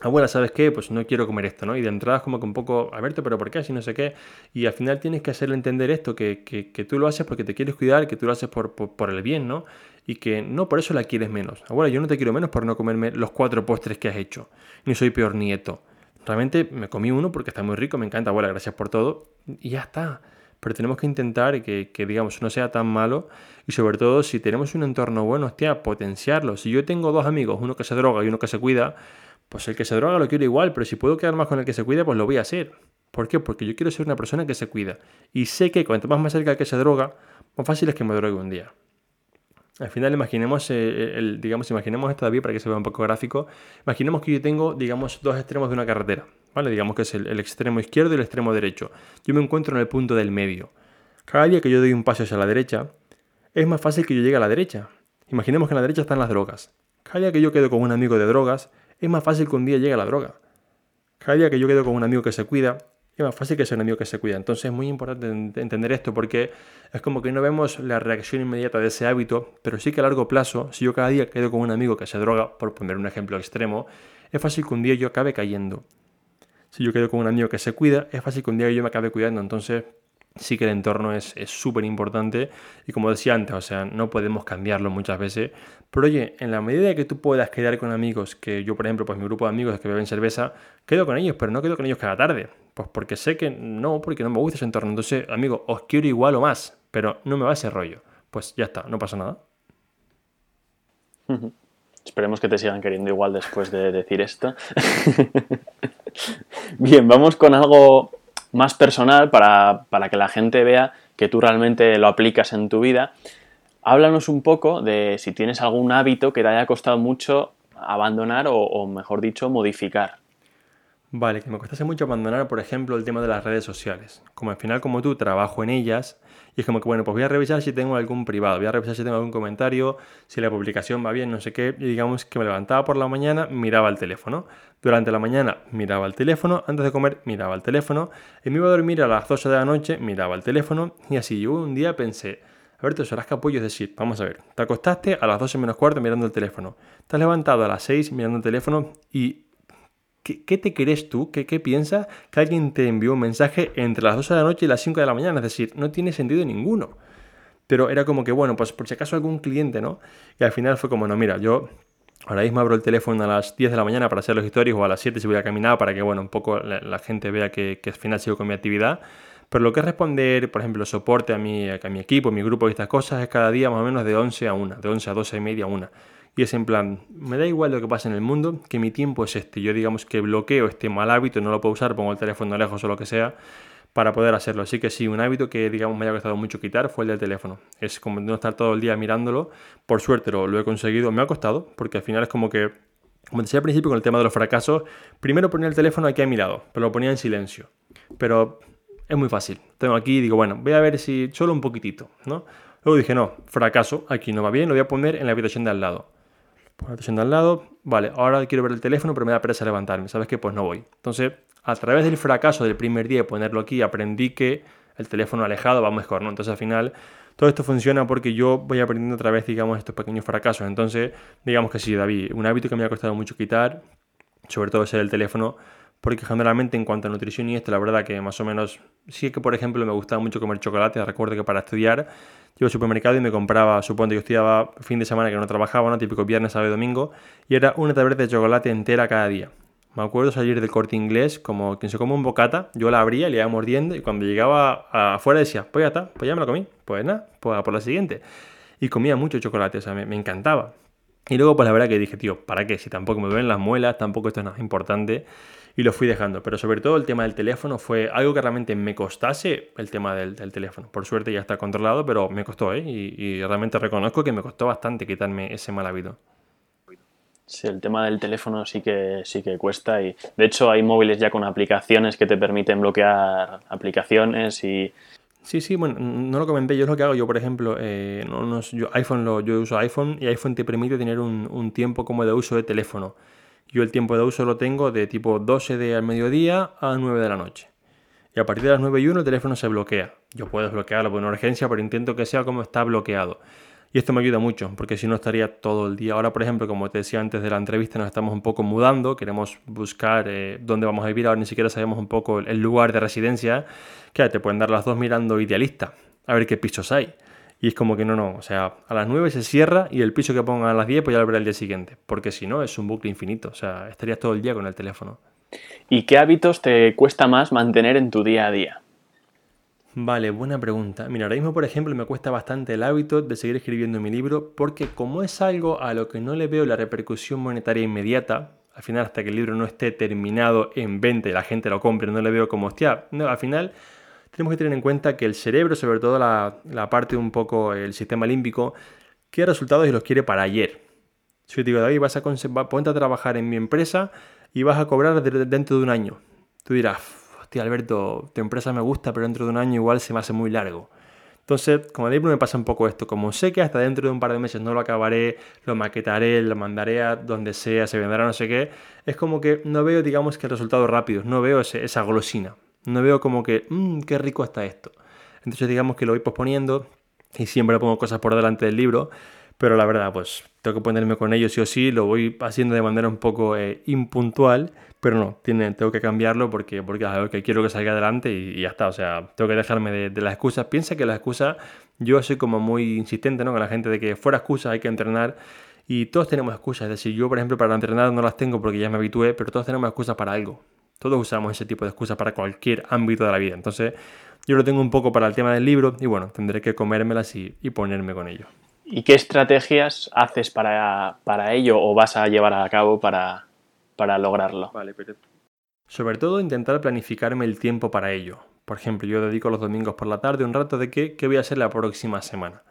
abuela, ¿sabes qué? Pues no quiero comer esto, ¿no? Y de entrada es como que un poco, Alberto, pero ¿por qué? Si no sé qué. Y al final tienes que hacerle entender esto, que, que, que tú lo haces porque te quieres cuidar, que tú lo haces por, por, el bien, ¿no? Y que no por eso la quieres menos. Abuela, yo no te quiero menos por no comerme los cuatro postres que has hecho. Ni soy peor nieto. Realmente me comí uno porque está muy rico, me encanta, abuela, gracias por todo. Y ya está. Pero tenemos que intentar que, que, digamos, no sea tan malo. Y sobre todo, si tenemos un entorno bueno, hostia, potenciarlo. Si yo tengo dos amigos, uno que se droga y uno que se cuida, pues el que se droga lo quiero igual, pero si puedo quedar más con el que se cuida, pues lo voy a hacer. ¿Por qué? Porque yo quiero ser una persona que se cuida. Y sé que cuanto más me acerca al que se droga, más fácil es que me drogue un día. Al final imaginemos, eh, el, digamos, imaginemos esto David para que se vea un poco gráfico. Imaginemos que yo tengo, digamos, dos extremos de una carretera. ¿Vale? Digamos que es el, el extremo izquierdo y el extremo derecho. Yo me encuentro en el punto del medio. Cada día que yo doy un paso hacia la derecha, es más fácil que yo llegue a la derecha. Imaginemos que en la derecha están las drogas. Cada día que yo quedo con un amigo de drogas, es más fácil que un día llegue la droga. Cada día que yo quedo con un amigo que se cuida, es más fácil que sea un amigo que se cuida. Entonces es muy importante entender esto porque es como que no vemos la reacción inmediata de ese hábito, pero sí que a largo plazo, si yo cada día quedo con un amigo que se droga, por poner un ejemplo extremo, es fácil que un día yo acabe cayendo. Si yo quedo con un amigo que se cuida, es fácil que un día yo me acabe cuidando. Entonces sí que el entorno es súper importante y como decía antes, o sea, no podemos cambiarlo muchas veces, pero oye, en la medida que tú puedas quedar con amigos, que yo por ejemplo, pues mi grupo de amigos que beben cerveza, quedo con ellos, pero no quedo con ellos cada tarde, pues porque sé que no, porque no me gusta ese entorno, entonces amigo, os quiero igual o más, pero no me va ese rollo, pues ya está, no pasa nada. Esperemos que te sigan queriendo igual después de decir esto. [LAUGHS] Bien, vamos con algo más personal para, que la gente vea que tú realmente lo aplicas en tu vida. Háblanos un poco de si tienes algún hábito que te haya costado mucho abandonar o, mejor dicho, modificar. Vale, que me costase mucho abandonar, por ejemplo, el tema de las redes sociales. Como al final, como tú, trabajo en ellas, y es como que, bueno, pues voy a revisar si tengo algún privado, voy a revisar si tengo algún comentario, si la publicación va bien, no sé qué. Y digamos que me levantaba por la mañana, miraba el teléfono. Durante la mañana miraba el teléfono, antes de comer miraba el teléfono, y me iba a dormir a las 12 de la noche, miraba el teléfono, y así. Yo un día pensé, a ver, te serás capullo, es decir, vamos a ver, te acostaste a las 12 menos cuarto mirando el teléfono, te has levantado a las 6 mirando el teléfono y ¿Qué, te crees tú? ¿Qué, ¿Qué, piensas que alguien te envió un mensaje entre las 2 de la noche y las 5 de la mañana? Es decir, no tiene sentido ninguno. Pero era como que, bueno, pues por si acaso algún cliente, ¿no? Y al final fue como, no, mira, yo ahora mismo abro el teléfono a las 10 de la mañana para hacer los historias o a las 7 si voy a caminar para que, bueno, un poco la, gente vea que, que, al final sigo con mi actividad. Pero lo que es responder, por ejemplo, soporte a mi, a mi equipo, a mi grupo y estas cosas es cada día más o menos de 11 a 1, de 11 a 12 y media a 1. Y es en plan, me da igual lo que pasa en el mundo, que mi tiempo es este. Yo digamos que bloqueo este mal hábito, no lo puedo usar, pongo el teléfono lejos o lo que sea, para poder hacerlo. Así que sí, un hábito que digamos me haya costado mucho quitar fue el del teléfono. Es como no estar todo el día mirándolo. Por suerte lo, lo he conseguido, me ha costado, porque al final es como que, como decía al principio con el tema de los fracasos, primero ponía el teléfono aquí a mi lado, pero lo ponía en silencio. Pero es muy fácil. Tengo aquí digo, bueno, voy a ver si solo un poquitito, ¿no? Luego dije, no, fracaso, aquí no va bien, lo voy a poner en la habitación de al lado. Pongo la habitación de al lado, vale, ahora quiero ver el teléfono, pero me da pereza levantarme, ¿sabes qué? Pues no voy. Entonces, a través del fracaso del primer día de ponerlo aquí, aprendí que el teléfono alejado va mejor, ¿no? Entonces, al final, todo esto funciona porque yo voy aprendiendo a través, digamos, estos pequeños fracasos. Entonces, digamos que sí, David, un hábito que me ha costado mucho quitar, sobre todo ser el teléfono, porque generalmente en cuanto a nutrición y esto, la verdad que más o menos, sí que por ejemplo me gustaba mucho comer chocolate, recuerdo que para estudiar iba al supermercado y me compraba, supongo que yo estudiaba fin de semana que no trabajaba, ¿no? típico viernes, sábado y domingo, y era una tableta de chocolate entera cada día. Me acuerdo salir del corte inglés, como quien se come un bocata, yo la abría, le iba mordiendo y cuando llegaba afuera decía, pues ya está, pues ya me lo comí, pues nada, pues por la siguiente. Y comía mucho chocolate, o sea, me encantaba. Y luego, pues la verdad que dije, tío, ¿para qué? Si tampoco me duelen las muelas, tampoco esto es nada importante y lo fui dejando. Pero sobre todo el tema del teléfono fue algo que realmente me costase el tema del, teléfono. Por suerte ya está controlado, pero me costó, ¿eh? Y, realmente reconozco que me costó bastante quitarme ese mal hábito. Sí, el tema del teléfono sí que, sí que cuesta y de hecho hay móviles ya con aplicaciones que te permiten bloquear aplicaciones y... Sí, sí, bueno, no lo comenté, yo es lo que hago, yo por ejemplo, eh, no, yo, iPhone lo, yo uso iPhone y iPhone te permite tener un, un tiempo como de uso de teléfono. Yo el tiempo de uso lo tengo de tipo 12 de al mediodía a 9 de la noche. Y a partir de las 9 y 1 el teléfono se bloquea. Yo puedo desbloquearlo por una urgencia, pero intento que sea como está bloqueado. Y esto me ayuda mucho, porque si no estaría todo el día. Ahora, por ejemplo, como te decía antes de la entrevista, nos estamos un poco mudando, queremos buscar eh, dónde vamos a vivir, ahora ni siquiera sabemos un poco el lugar de residencia. Que te pueden dar las dos mirando idealista, a ver qué pisos hay. Y es como que no, no, o sea, a las 9 se cierra y el piso que pongan a las 10 pues ya lo verá el día siguiente, porque si no es un bucle infinito, o sea, estarías todo el día con el teléfono. ¿Y qué hábitos te cuesta más mantener en tu día a día? Vale, buena pregunta. Mira, ahora mismo, por ejemplo, me cuesta bastante el hábito de seguir escribiendo mi libro porque como es algo a lo que no le veo la repercusión monetaria inmediata, al final hasta que el libro no esté terminado en venta y la gente lo compre, no le veo como, hostia, no, al final tenemos que tener en cuenta que el cerebro, sobre todo la, parte un poco, el sistema límbico, quiere resultados y los quiere para ayer. Si yo te digo, David, vas a ponte a trabajar en mi empresa y vas a cobrar dentro de un año. Tú dirás, Alberto, tu empresa me gusta, pero dentro de un año igual se me hace muy largo. Entonces, como libro me pasa un poco esto. Como sé que hasta dentro de un par de meses no lo acabaré, lo maquetaré, lo mandaré a donde sea, se venderá no sé qué, es como que no veo, digamos, que el resultado rápido, no veo esa golosina. No veo como que, mmm, qué rico está esto. Entonces digamos que lo voy posponiendo y siempre pongo cosas por delante del libro, pero la verdad, pues tengo que ponerme con ello sí o sí, lo voy haciendo de manera un poco eh, impuntual, pero no, tiene, tengo que cambiarlo porque, porque quiero que salga adelante y, ya está, o sea, tengo que dejarme de, las excusas. Piensa que las excusas, yo soy como muy insistente ¿no? con la gente de que fuera excusa hay que entrenar y todos tenemos excusas, es decir, yo por ejemplo para entrenar no las tengo porque ya me habitué, pero todos tenemos excusas para algo. Todos usamos ese tipo de excusas para cualquier ámbito de la vida. Entonces, yo lo tengo un poco para el tema del libro y bueno, tendré que comérmelas y, y ponerme con ello. ¿Y qué estrategias haces para, para ello o vas a llevar a cabo para, para lograrlo? Vale, Sobre todo intentar planificarme el tiempo para ello. Por ejemplo, yo dedico los domingos por la tarde un rato de qué, qué voy a hacer la próxima semana.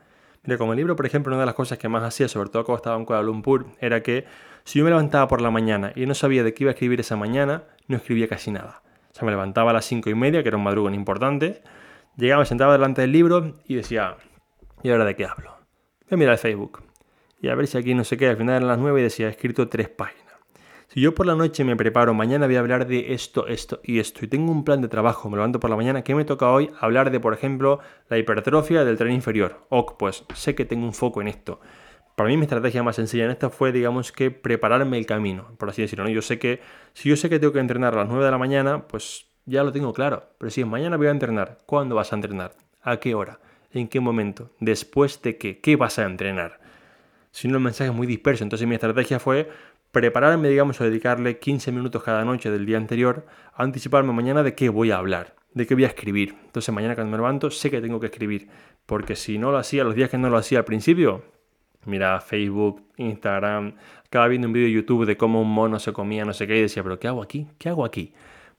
Mira, como el libro, por ejemplo, una de las cosas que más hacía, sobre todo cuando estaba en Kuala Lumpur, era que si yo me levantaba por la mañana y no sabía de qué iba a escribir esa mañana, no escribía casi nada. O sea, me levantaba a las cinco y media, que era un madrugón importante, llegaba, me sentaba delante del libro y decía, ¿y ahora de qué hablo? Voy a Facebook. Y a ver si aquí no sé qué, al final eran las nueve y decía, he escrito tres páginas. Si yo por la noche me preparo, mañana voy a hablar de esto, esto y esto, y tengo un plan de trabajo, me levanto por la mañana, ¿qué me toca hoy? Hablar de, por ejemplo, la hipertrofia del tren inferior. Ok, pues sé que tengo un foco en esto. Para mí mi estrategia más sencilla en esto fue, digamos, que prepararme el camino, por así decirlo. ¿no? Yo sé que, si yo sé que tengo que entrenar a las 9 de la mañana, pues ya lo tengo claro. Pero si mañana voy a entrenar, ¿cuándo vas a entrenar? ¿A qué hora? ¿En qué momento? ¿Después de qué? ¿Qué vas a entrenar? Si no, el mensaje es muy disperso. Entonces mi estrategia fue prepararme, digamos, o dedicarle 15 minutos cada noche del día anterior a anticiparme mañana de qué voy a hablar, de qué voy a escribir. Entonces mañana cuando me levanto sé que tengo que escribir, porque si no lo hacía, los días que no lo hacía al principio, mira Facebook, Instagram, acaba viendo un vídeo de YouTube de cómo un mono se comía no sé qué y decía, pero ¿qué hago aquí? ¿Qué hago aquí?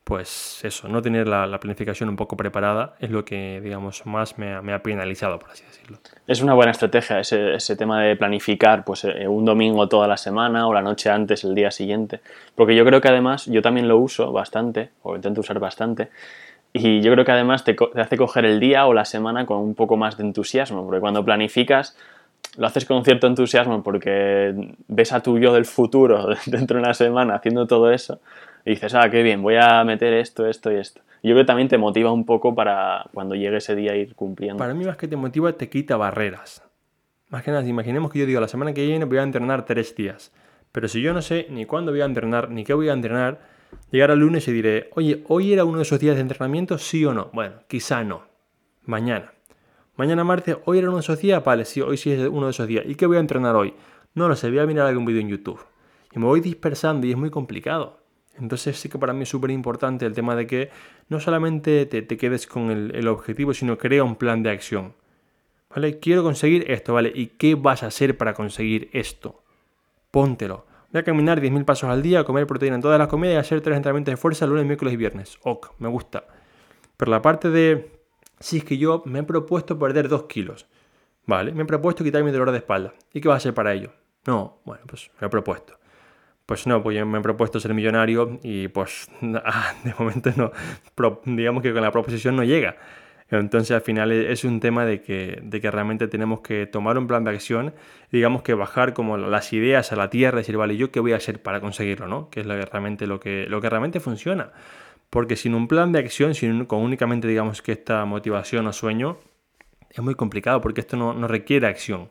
Pues eso, no tener la, planificación un poco preparada es lo que, digamos, más me ha, penalizado, por así decirlo. Es una buena estrategia ese, ese tema de planificar pues, eh, un domingo toda la semana o la noche antes, el día siguiente. Porque yo creo que además, yo también lo uso bastante, o intento usar bastante, y yo creo que además te, te hace coger el día o la semana con un poco más de entusiasmo, porque cuando planificas lo haces con cierto entusiasmo porque ves a tu yo del futuro [LAUGHS] dentro de una semana haciendo todo eso y dices, ah, qué bien, voy a meter esto, esto y esto. Yo creo que también te motiva un poco para cuando llegue ese día ir cumpliendo. Para mí más que te motiva, te quita barreras. Más que nada, imaginemos que yo digo, la semana que viene voy a entrenar tres días. Pero si yo no sé ni cuándo voy a entrenar, ni qué voy a entrenar, llegar al lunes y diré, oye, ¿hoy era uno de esos días de entrenamiento, sí o no? Bueno, quizá no. Mañana. Mañana martes, ¿hoy era uno de esos días? Vale, sí, hoy sí es uno de esos días. ¿Y qué voy a entrenar hoy? No lo sé, voy a mirar algún vídeo en YouTube. Y me voy dispersando y es muy complicado. Entonces sí que para mí es súper importante el tema de que no solamente te, quedes con el, objetivo, sino crea un plan de acción. ¿Vale? Quiero conseguir esto, ¿vale? ¿Y qué vas a hacer para conseguir esto? Póntelo. Voy a caminar 10.000 pasos al día, comer proteína en todas las comidas y hacer tres entrenamientos de fuerza lunes, miércoles y viernes. Ok, me gusta. Pero la parte de, si es que yo me he propuesto perder 2 kilos, ¿vale? Me he propuesto quitarme mi dolor de espalda. ¿Y qué vas a hacer para ello? No, bueno, pues me he propuesto. Pues no, pues yo me he propuesto ser millonario y pues [LAUGHS] ah, de momento no, digamos que con la proposición no llega. Entonces al final e, es un tema de que, de que realmente tenemos que tomar un plan de acción, digamos que bajar como las ideas a la tierra y decir, vale, ¿yo qué voy a hacer para conseguirlo? ¿no? Que es lo que realmente, lo que, lo que realmente funciona. Porque sin un plan de acción, sin, con únicamente digamos que esta motivación o sueño, es muy complicado porque esto no, no requiere acción.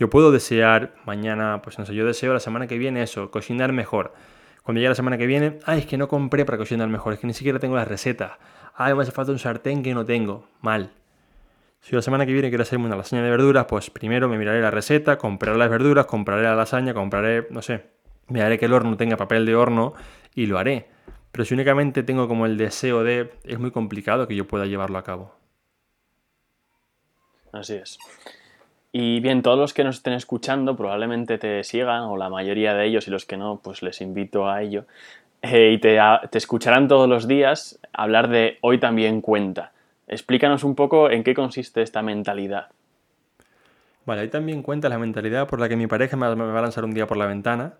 Yo puedo desear mañana, pues no sé, yo deseo la semana que viene eso, cocinar mejor. Cuando llegue la semana que viene, ay, es que no compré para cocinar mejor, es que ni siquiera tengo la receta. Ay, me hace falta un sartén que no tengo. Mal. Si la semana que viene quiero hacerme una lasaña de verduras, pues primero me miraré la receta, compraré las verduras, compraré la lasaña, compraré, no sé, miraré que el horno tenga papel de horno y lo haré. Pero si únicamente tengo como el deseo de, es muy complicado que yo pueda llevarlo a cabo. Así es. Y bien, todos los que nos estén escuchando probablemente te sigan, o la mayoría de ellos, y los que no, pues les invito a ello. Eh, y te, te, escucharán todos los días hablar de hoy también cuenta. Explícanos un poco en qué consiste esta mentalidad. Vale, hoy también cuenta la mentalidad por la que mi pareja me va a lanzar un día por la ventana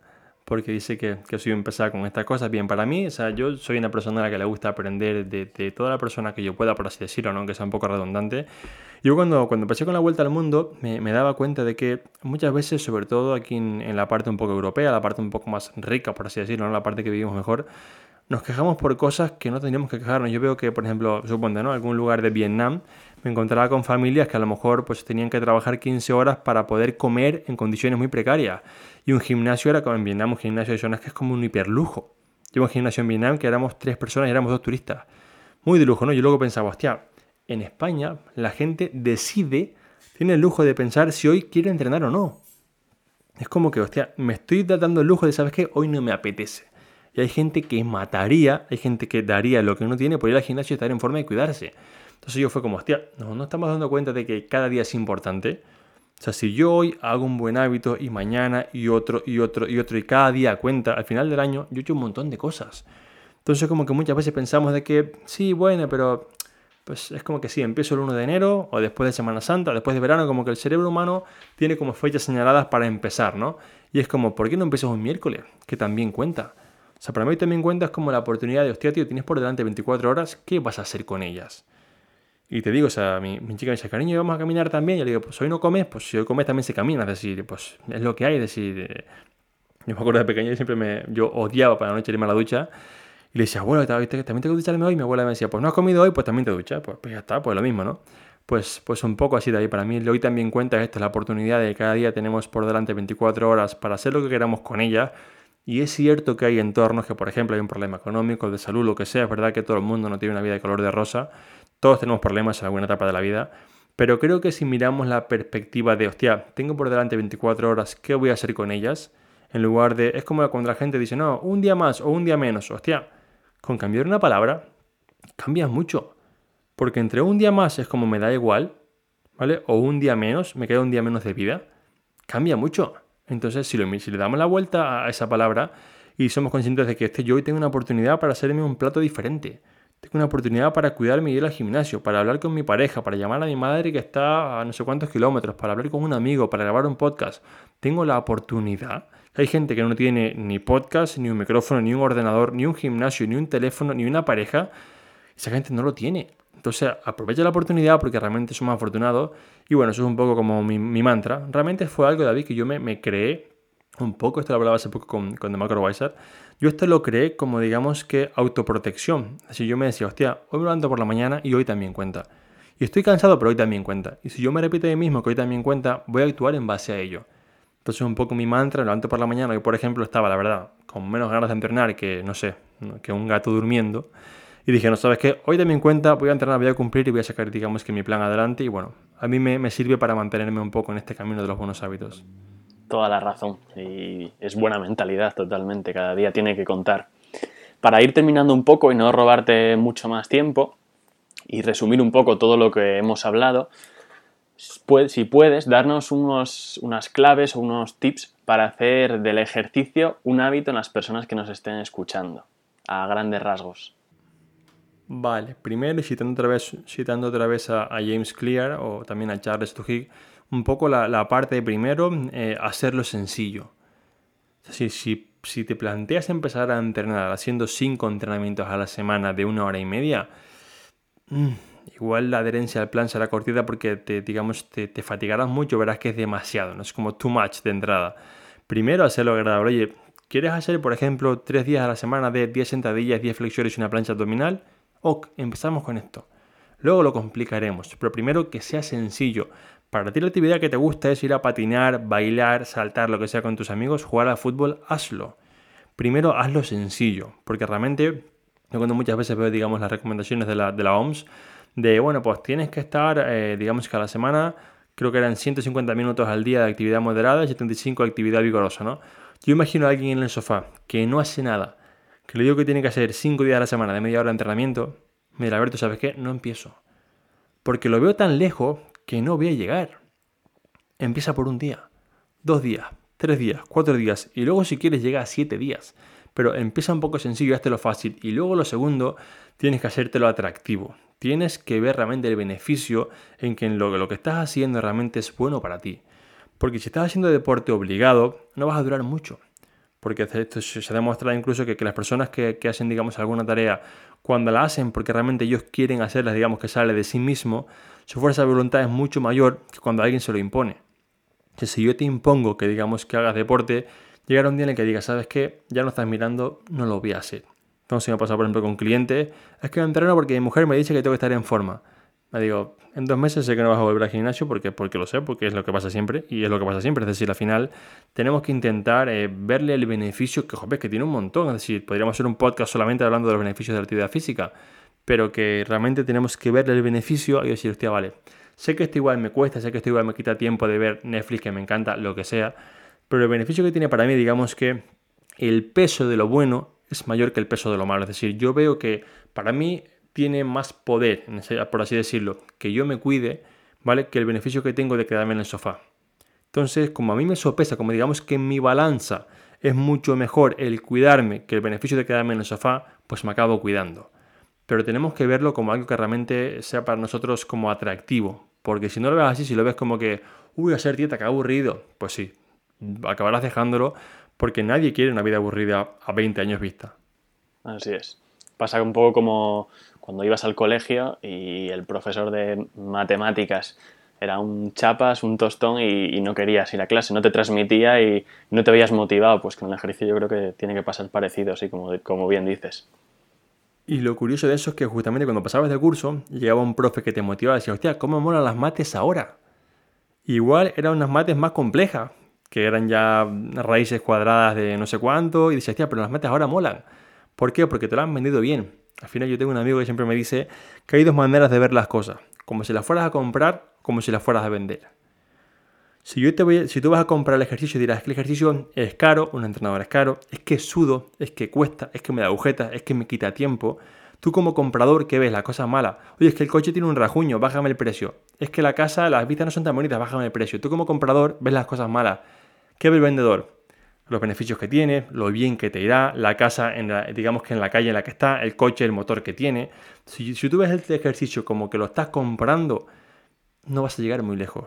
porque dice que, que soy empezar con estas cosas. Bien, para mí, o sea, yo soy una persona a la que le gusta aprender de, de toda la persona que yo pueda, por así decirlo, ¿no? aunque sea un poco redundante. Yo cuando, cuando empecé con la vuelta al mundo me, me daba cuenta de que muchas veces, sobre todo aquí en, en, la parte un poco europea, la parte un poco más rica, por así decirlo, ¿no? la parte que vivimos mejor, nos quejamos por cosas que no tendríamos que quejarnos. Yo veo que, por ejemplo, supongo, ¿no? Algún lugar de Vietnam me encontraba con familias que a lo mejor pues tenían que trabajar 15 horas para poder comer en condiciones muy precarias. Y un gimnasio era como en Vietnam, un gimnasio de zonas que es como un hiperlujo. Yo un gimnasio en Vietnam que éramos tres personas y éramos dos turistas. Muy de lujo, ¿no? Yo luego pensaba, hostia, en España la gente decide, tiene el lujo de pensar si hoy quiere entrenar o no. Es como que, hostia, me estoy dando el lujo de, ¿sabes qué? Hoy no me apetece. Y hay gente que mataría, hay gente que daría lo que uno tiene por ir al gimnasio y estar en forma de cuidarse. Entonces yo fue como, hostia, no, no estamos dando cuenta de que cada día es importante. O sea, si yo hoy hago un buen hábito y mañana y otro y otro y otro y cada día cuenta, al final del año yo he hecho un montón de cosas. Entonces como que muchas veces pensamos de que, sí, bueno, pero, pues es como que sí, empiezo el 1 de enero o después de Semana Santa, después de verano, como que el cerebro humano tiene como fechas señaladas para empezar, ¿no? Y es como, ¿por qué no empiezas un miércoles? Que también cuenta. O sea, para mí también cuenta es como la oportunidad de, hostia, tío, tienes por delante 24 horas, ¿qué vas a hacer con ellas? Y te digo, o sea, mi, mi chica me dice, cariño, vamos a caminar también. Y yo le digo, pues hoy no comes, pues si hoy comes también se camina. Es decir, pues es lo que hay. Es decir, eh, yo me acuerdo de pequeño y siempre me, yo odiaba para la noche irme a la ducha y le decía, bueno, también tengo que ducharme hoy. Y mi abuela me decía, pues no has comido hoy, pues también te duchas. Pues, pues, ya está, pues lo mismo, ¿no? Pues, pues un poco así de ahí. Para mí, hoy también cuenta esto, la oportunidad de que cada día tenemos por delante 24 horas para hacer lo que queramos con ella. Y es cierto que hay entornos que, por ejemplo, hay un problema económico, de salud, lo que sea. Es verdad que todo el mundo no tiene una vida de color de rosa. Todos tenemos problemas en alguna etapa de la vida. Pero creo que si miramos la perspectiva de, hostia, tengo por delante 24 horas, ¿qué voy a hacer con ellas? En lugar de, es como cuando la gente dice, no, un día más o un día menos. Hostia, con cambiar una palabra, cambia mucho. Porque entre un día más es como me da igual, ¿vale? O un día menos, me queda un día menos de vida, cambia mucho. Entonces, si, le damos la vuelta a esa palabra y somos conscientes de que este yo hoy tengo una oportunidad para hacerme un plato diferente, tengo una oportunidad para cuidarme y ir al gimnasio, para hablar con mi pareja, para llamar a mi madre que está a no sé cuántos kilómetros, para hablar con un amigo, para grabar un podcast. Tengo la oportunidad hay gente que no tiene ni podcast, ni un micrófono, ni un ordenador, ni un gimnasio, ni un teléfono, ni una pareja. Esa gente no lo tiene. Entonces aprovecha la oportunidad porque realmente somos afortunados. Y bueno, eso es un poco como mi, mantra. Realmente fue algo, David, que yo me, me, creé un poco. Esto lo hablaba hace poco con, con The Weiser. Yo esto lo creé como, digamos que, autoprotección. Así yo me decía, hostia, hoy me levanto por la mañana y hoy también cuenta. Y estoy cansado, pero hoy también cuenta. Y si yo me repito a mí mismo que hoy también cuenta, voy a actuar en base a ello. Entonces un poco mi mantra, me levanto por la mañana, yo por ejemplo estaba, la verdad, con menos ganas de entrenar que, no sé, que un gato durmiendo. Y dije, no, ¿sabes qué? Hoy también cuenta, voy a entrenar, voy a cumplir y voy a sacar, digamos, que mi plan adelante. Y bueno, a mí me, me sirve para mantenerme un poco en este camino de los buenos hábitos. Toda la razón. Y es buena mentalidad totalmente. Cada día tiene que contar. Para ir terminando un poco y no robarte mucho más tiempo y resumir un poco todo lo que hemos hablado, si puedes, darnos unos, unas claves o unos tips para hacer del ejercicio un hábito en las personas que nos estén escuchando, a grandes rasgos. Vale, primero, citando otra vez, citando otra vez a, James Clear o también a Charles Duhigg, un poco la, parte primero, eh, hacerlo sencillo. si, si te planteas empezar a entrenar haciendo cinco entrenamientos a la semana de una hora y media, mm, igual la adherencia al plan será cortita porque te, digamos, te, te, fatigarás mucho, verás que es demasiado, no es como too much de entrada. Primero, hacerlo agradable. Oye, ¿quieres hacer, por ejemplo, tres días a la semana de 10 sentadillas, 10 flexiones y una plancha abdominal? Ok, empezamos con esto. Luego lo complicaremos, pero primero que sea sencillo. Para ti la actividad que te gusta es ir a patinar, bailar, saltar, lo que sea con tus amigos, jugar al fútbol, hazlo. Primero hazlo sencillo, porque realmente, yo cuando muchas veces veo, digamos, las recomendaciones de la, de la OMS, de, bueno, pues tienes que estar, eh, digamos que a la semana, creo que eran 150 minutos al día de actividad moderada y 75 de actividad vigorosa, ¿no? Yo imagino a alguien en el sofá que no hace nada, que le digo que tiene que hacer 5 días a la semana de media hora de entrenamiento, mira, Alberto, ¿sabes qué? No empiezo. Porque lo veo tan lejos que no voy a llegar. Empieza por un día, dos días, tres días, cuatro días y luego si quieres llega a siete días. Pero empieza un poco sencillo, hazte lo fácil y luego lo segundo, tienes que hacértelo atractivo. Tienes que ver realmente el beneficio en que lo, que estás haciendo realmente es bueno para ti. Porque si estás haciendo deporte obligado, no vas a durar mucho. Porque esto se ha demostrado incluso que, las personas que, hacen, digamos, alguna tarea, cuando la hacen porque realmente ellos quieren hacerla, digamos, que sale de sí mismo, su fuerza de voluntad es mucho mayor que cuando alguien se lo impone. Que si yo te impongo que, digamos, que hagas deporte, llegará un día en el que digas, ¿sabes qué? Ya no estás mirando, no lo voy a hacer. Entonces me ha pasado, por ejemplo, con clientes, es que entreno porque mi mujer me dice que tengo que estar en forma. Me digo, en dos meses sé que no vas a volver al gimnasio porque, porque lo sé, porque es lo que pasa siempre y es lo que pasa siempre. Es decir, al final tenemos que intentar eh, verle el beneficio que, joder, que tiene un montón. Es decir, podríamos hacer un podcast solamente hablando de los beneficios de la actividad física, pero que realmente tenemos que verle el beneficio y decir, hostia, vale, sé que esto igual me cuesta, sé que esto igual me quita tiempo de ver Netflix, que me encanta, lo que sea, pero el beneficio que tiene para mí, digamos que el peso de lo bueno es mayor que el peso de lo malo. Es decir, yo veo que para mí tiene más poder, por así decirlo, que yo me cuide, ¿vale? Que el beneficio que tengo de quedarme en el sofá. Entonces, como a mí me sopesa, como digamos que en mi balanza es mucho mejor el cuidarme que el beneficio de quedarme en el sofá, pues me acabo cuidando. Pero tenemos que verlo como algo que realmente sea para nosotros como atractivo. Porque si no lo ves así, si lo ves como que, uy, hacer dieta, qué aburrido, pues sí, acabarás dejándolo porque nadie quiere una vida aburrida a 20 años vista. Así es. Pasa un poco como cuando ibas al colegio y el profesor de matemáticas era un chapas, un tostón y, no querías ir a clase, no te transmitía y no te veías motivado, pues con el ejercicio yo creo que tiene que pasar parecido, así como, como bien dices. Y lo curioso de eso es que justamente cuando pasabas de curso, llegaba un profe que te motivaba y decía, hostia, ¿cómo molan las mates ahora? Igual eran unas mates más complejas, que eran ya raíces cuadradas de no sé cuánto, y decía, hostia, pero las mates ahora molan. ¿Por qué? Porque te lo han vendido bien. Al final yo tengo un amigo que siempre me dice que hay dos maneras de ver las cosas, como si las fueras a comprar, como si las fueras a vender. Si, yo te voy, si tú vas a comprar el ejercicio y dirás que el ejercicio es caro, un entrenador es caro, es que sudo, es que cuesta, es que me da agujetas, es que me quita tiempo. Tú como comprador, ¿qué ves? La cosa mala. Oye, es que el coche tiene un rajuño, bájame el precio. Es que la casa, las vistas no son tan bonitas, bájame el precio. Tú como comprador ves las cosas malas. ¿Qué ve el vendedor? Los beneficios que tiene, lo bien que te irá, la casa, en digamos que en la calle en la que está, el coche, el motor que tiene. Si, si tú ves el ejercicio como que lo estás comprando, no vas a llegar muy lejos.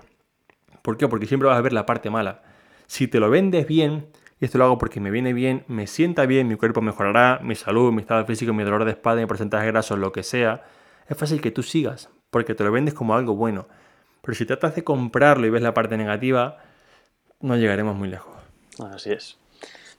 ¿Por qué? Porque siempre vas a ver la parte mala. Si te lo vendes bien, esto lo hago porque me viene bien, me sienta bien, mi cuerpo mejorará, mi salud, mi estado físico, mi dolor de espalda, mi porcentaje graso, lo que sea, es fácil que tú sigas, porque te lo vendes como algo bueno. Pero si tratas de comprarlo y ves la parte negativa, no llegaremos muy lejos. Así es.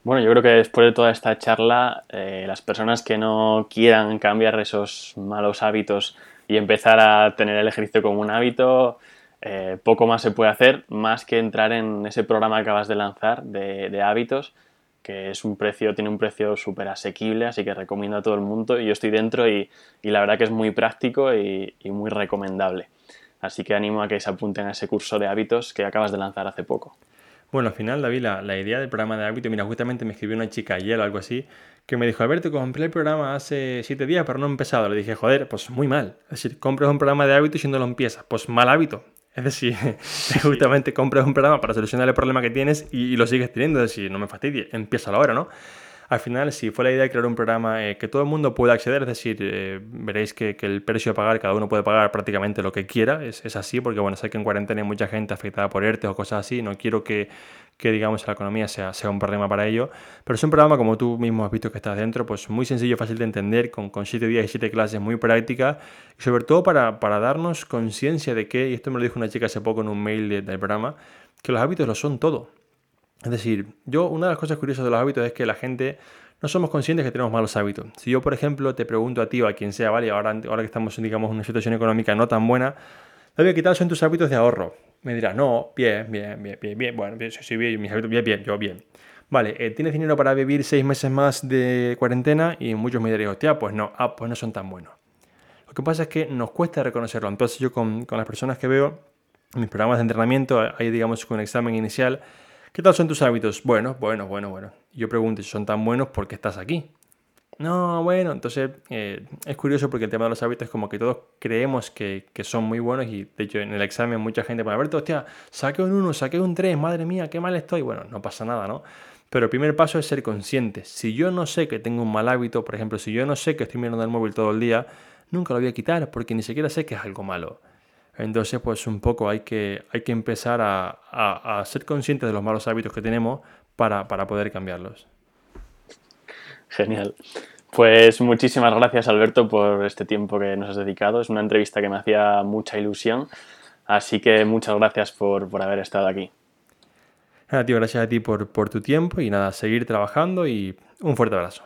Bueno, yo creo que después de toda esta charla, eh, las personas que no quieran cambiar esos malos hábitos y empezar a tener el ejercicio como un hábito, eh, poco más se puede hacer, más que entrar en ese programa que acabas de lanzar de, hábitos, que es un precio, tiene un precio súper asequible, así que recomiendo a todo el mundo. Y yo estoy dentro y, la verdad que es muy práctico y, y muy recomendable. Así que animo a que se apunten a ese curso de hábitos que acabas de lanzar hace poco. Bueno, al final, David, la, idea del programa de hábito, mira, justamente me escribió una chica ayer o algo así, que me dijo, Alberto, compré el programa hace siete días, pero no he empezado. Le dije, joder, pues muy mal. Es decir, compras un programa de hábito y no lo empiezas. Pues mal hábito. Es decir, [LAUGHS] justamente compras un programa para solucionar el problema que tienes y, lo sigues teniendo. Es decir, no me fastidie, empieza ahora, ¿no? Al final, si fue la idea de crear un programa eh, que todo el mundo pueda acceder, es decir, eh, veréis que, el precio a pagar, cada uno puede pagar prácticamente lo que quiera, es, es, así, porque bueno, sé que en cuarentena hay mucha gente afectada por ERTE o cosas así, no quiero que, que digamos la economía sea, sea un problema para ello, pero es un programa como tú mismo has visto que estás dentro, pues muy sencillo, fácil de entender, con, con días y siete clases muy prácticas, y sobre todo para, para darnos conciencia de que, y esto me lo dijo una chica hace poco en un mail del programa, que los hábitos lo son todo. Es decir, yo una de las cosas curiosas de los hábitos es que la gente no somos conscientes que tenemos malos hábitos. Si yo, por ejemplo, te pregunto a ti o a quien sea, ¿vale? Ahora, ahora que estamos, en una situación económica no tan buena, ¿qué tal son tus hábitos de ahorro? Me dirás, no, bien, bien, bien, bien, bien. Bueno, bien, sí, bien, mis hábitos, bien, bien, yo bien. Vale, eh, ¿tienes dinero para vivir seis meses más de cuarentena? Y muchos me dirían, hostia, pues no, ah, pues no son tan buenos. Lo que pasa es que nos cuesta reconocerlo. Entonces yo con, con las personas que veo, en mis programas de entrenamiento, hay digamos un examen inicial, ¿Qué tal son tus hábitos? Bueno, bueno, bueno, bueno. Yo pregunto si son tan buenos porque estás aquí. No, bueno, entonces eh, es curioso porque el tema de los hábitos es como que todos creemos que, son muy buenos y de hecho en el examen mucha gente puede ver, hostia, saqué un 1, saqué un 3, madre mía, qué mal estoy. Bueno, no pasa nada, ¿no? Pero el primer paso es ser consciente. Si yo no sé que tengo un mal hábito, por ejemplo, si yo no sé que estoy mirando el móvil todo el día, nunca lo voy a quitar porque ni siquiera sé que es algo malo. Entonces, pues un poco hay que, hay que empezar a, ser conscientes de los malos hábitos que tenemos para, poder cambiarlos. Genial. Pues muchísimas gracias Alberto por este tiempo que nos has dedicado. Es una entrevista que me hacía mucha ilusión. Así que muchas gracias por, haber estado aquí. Tío, gracias a ti por, por tu tiempo y nada, seguir trabajando y un fuerte abrazo.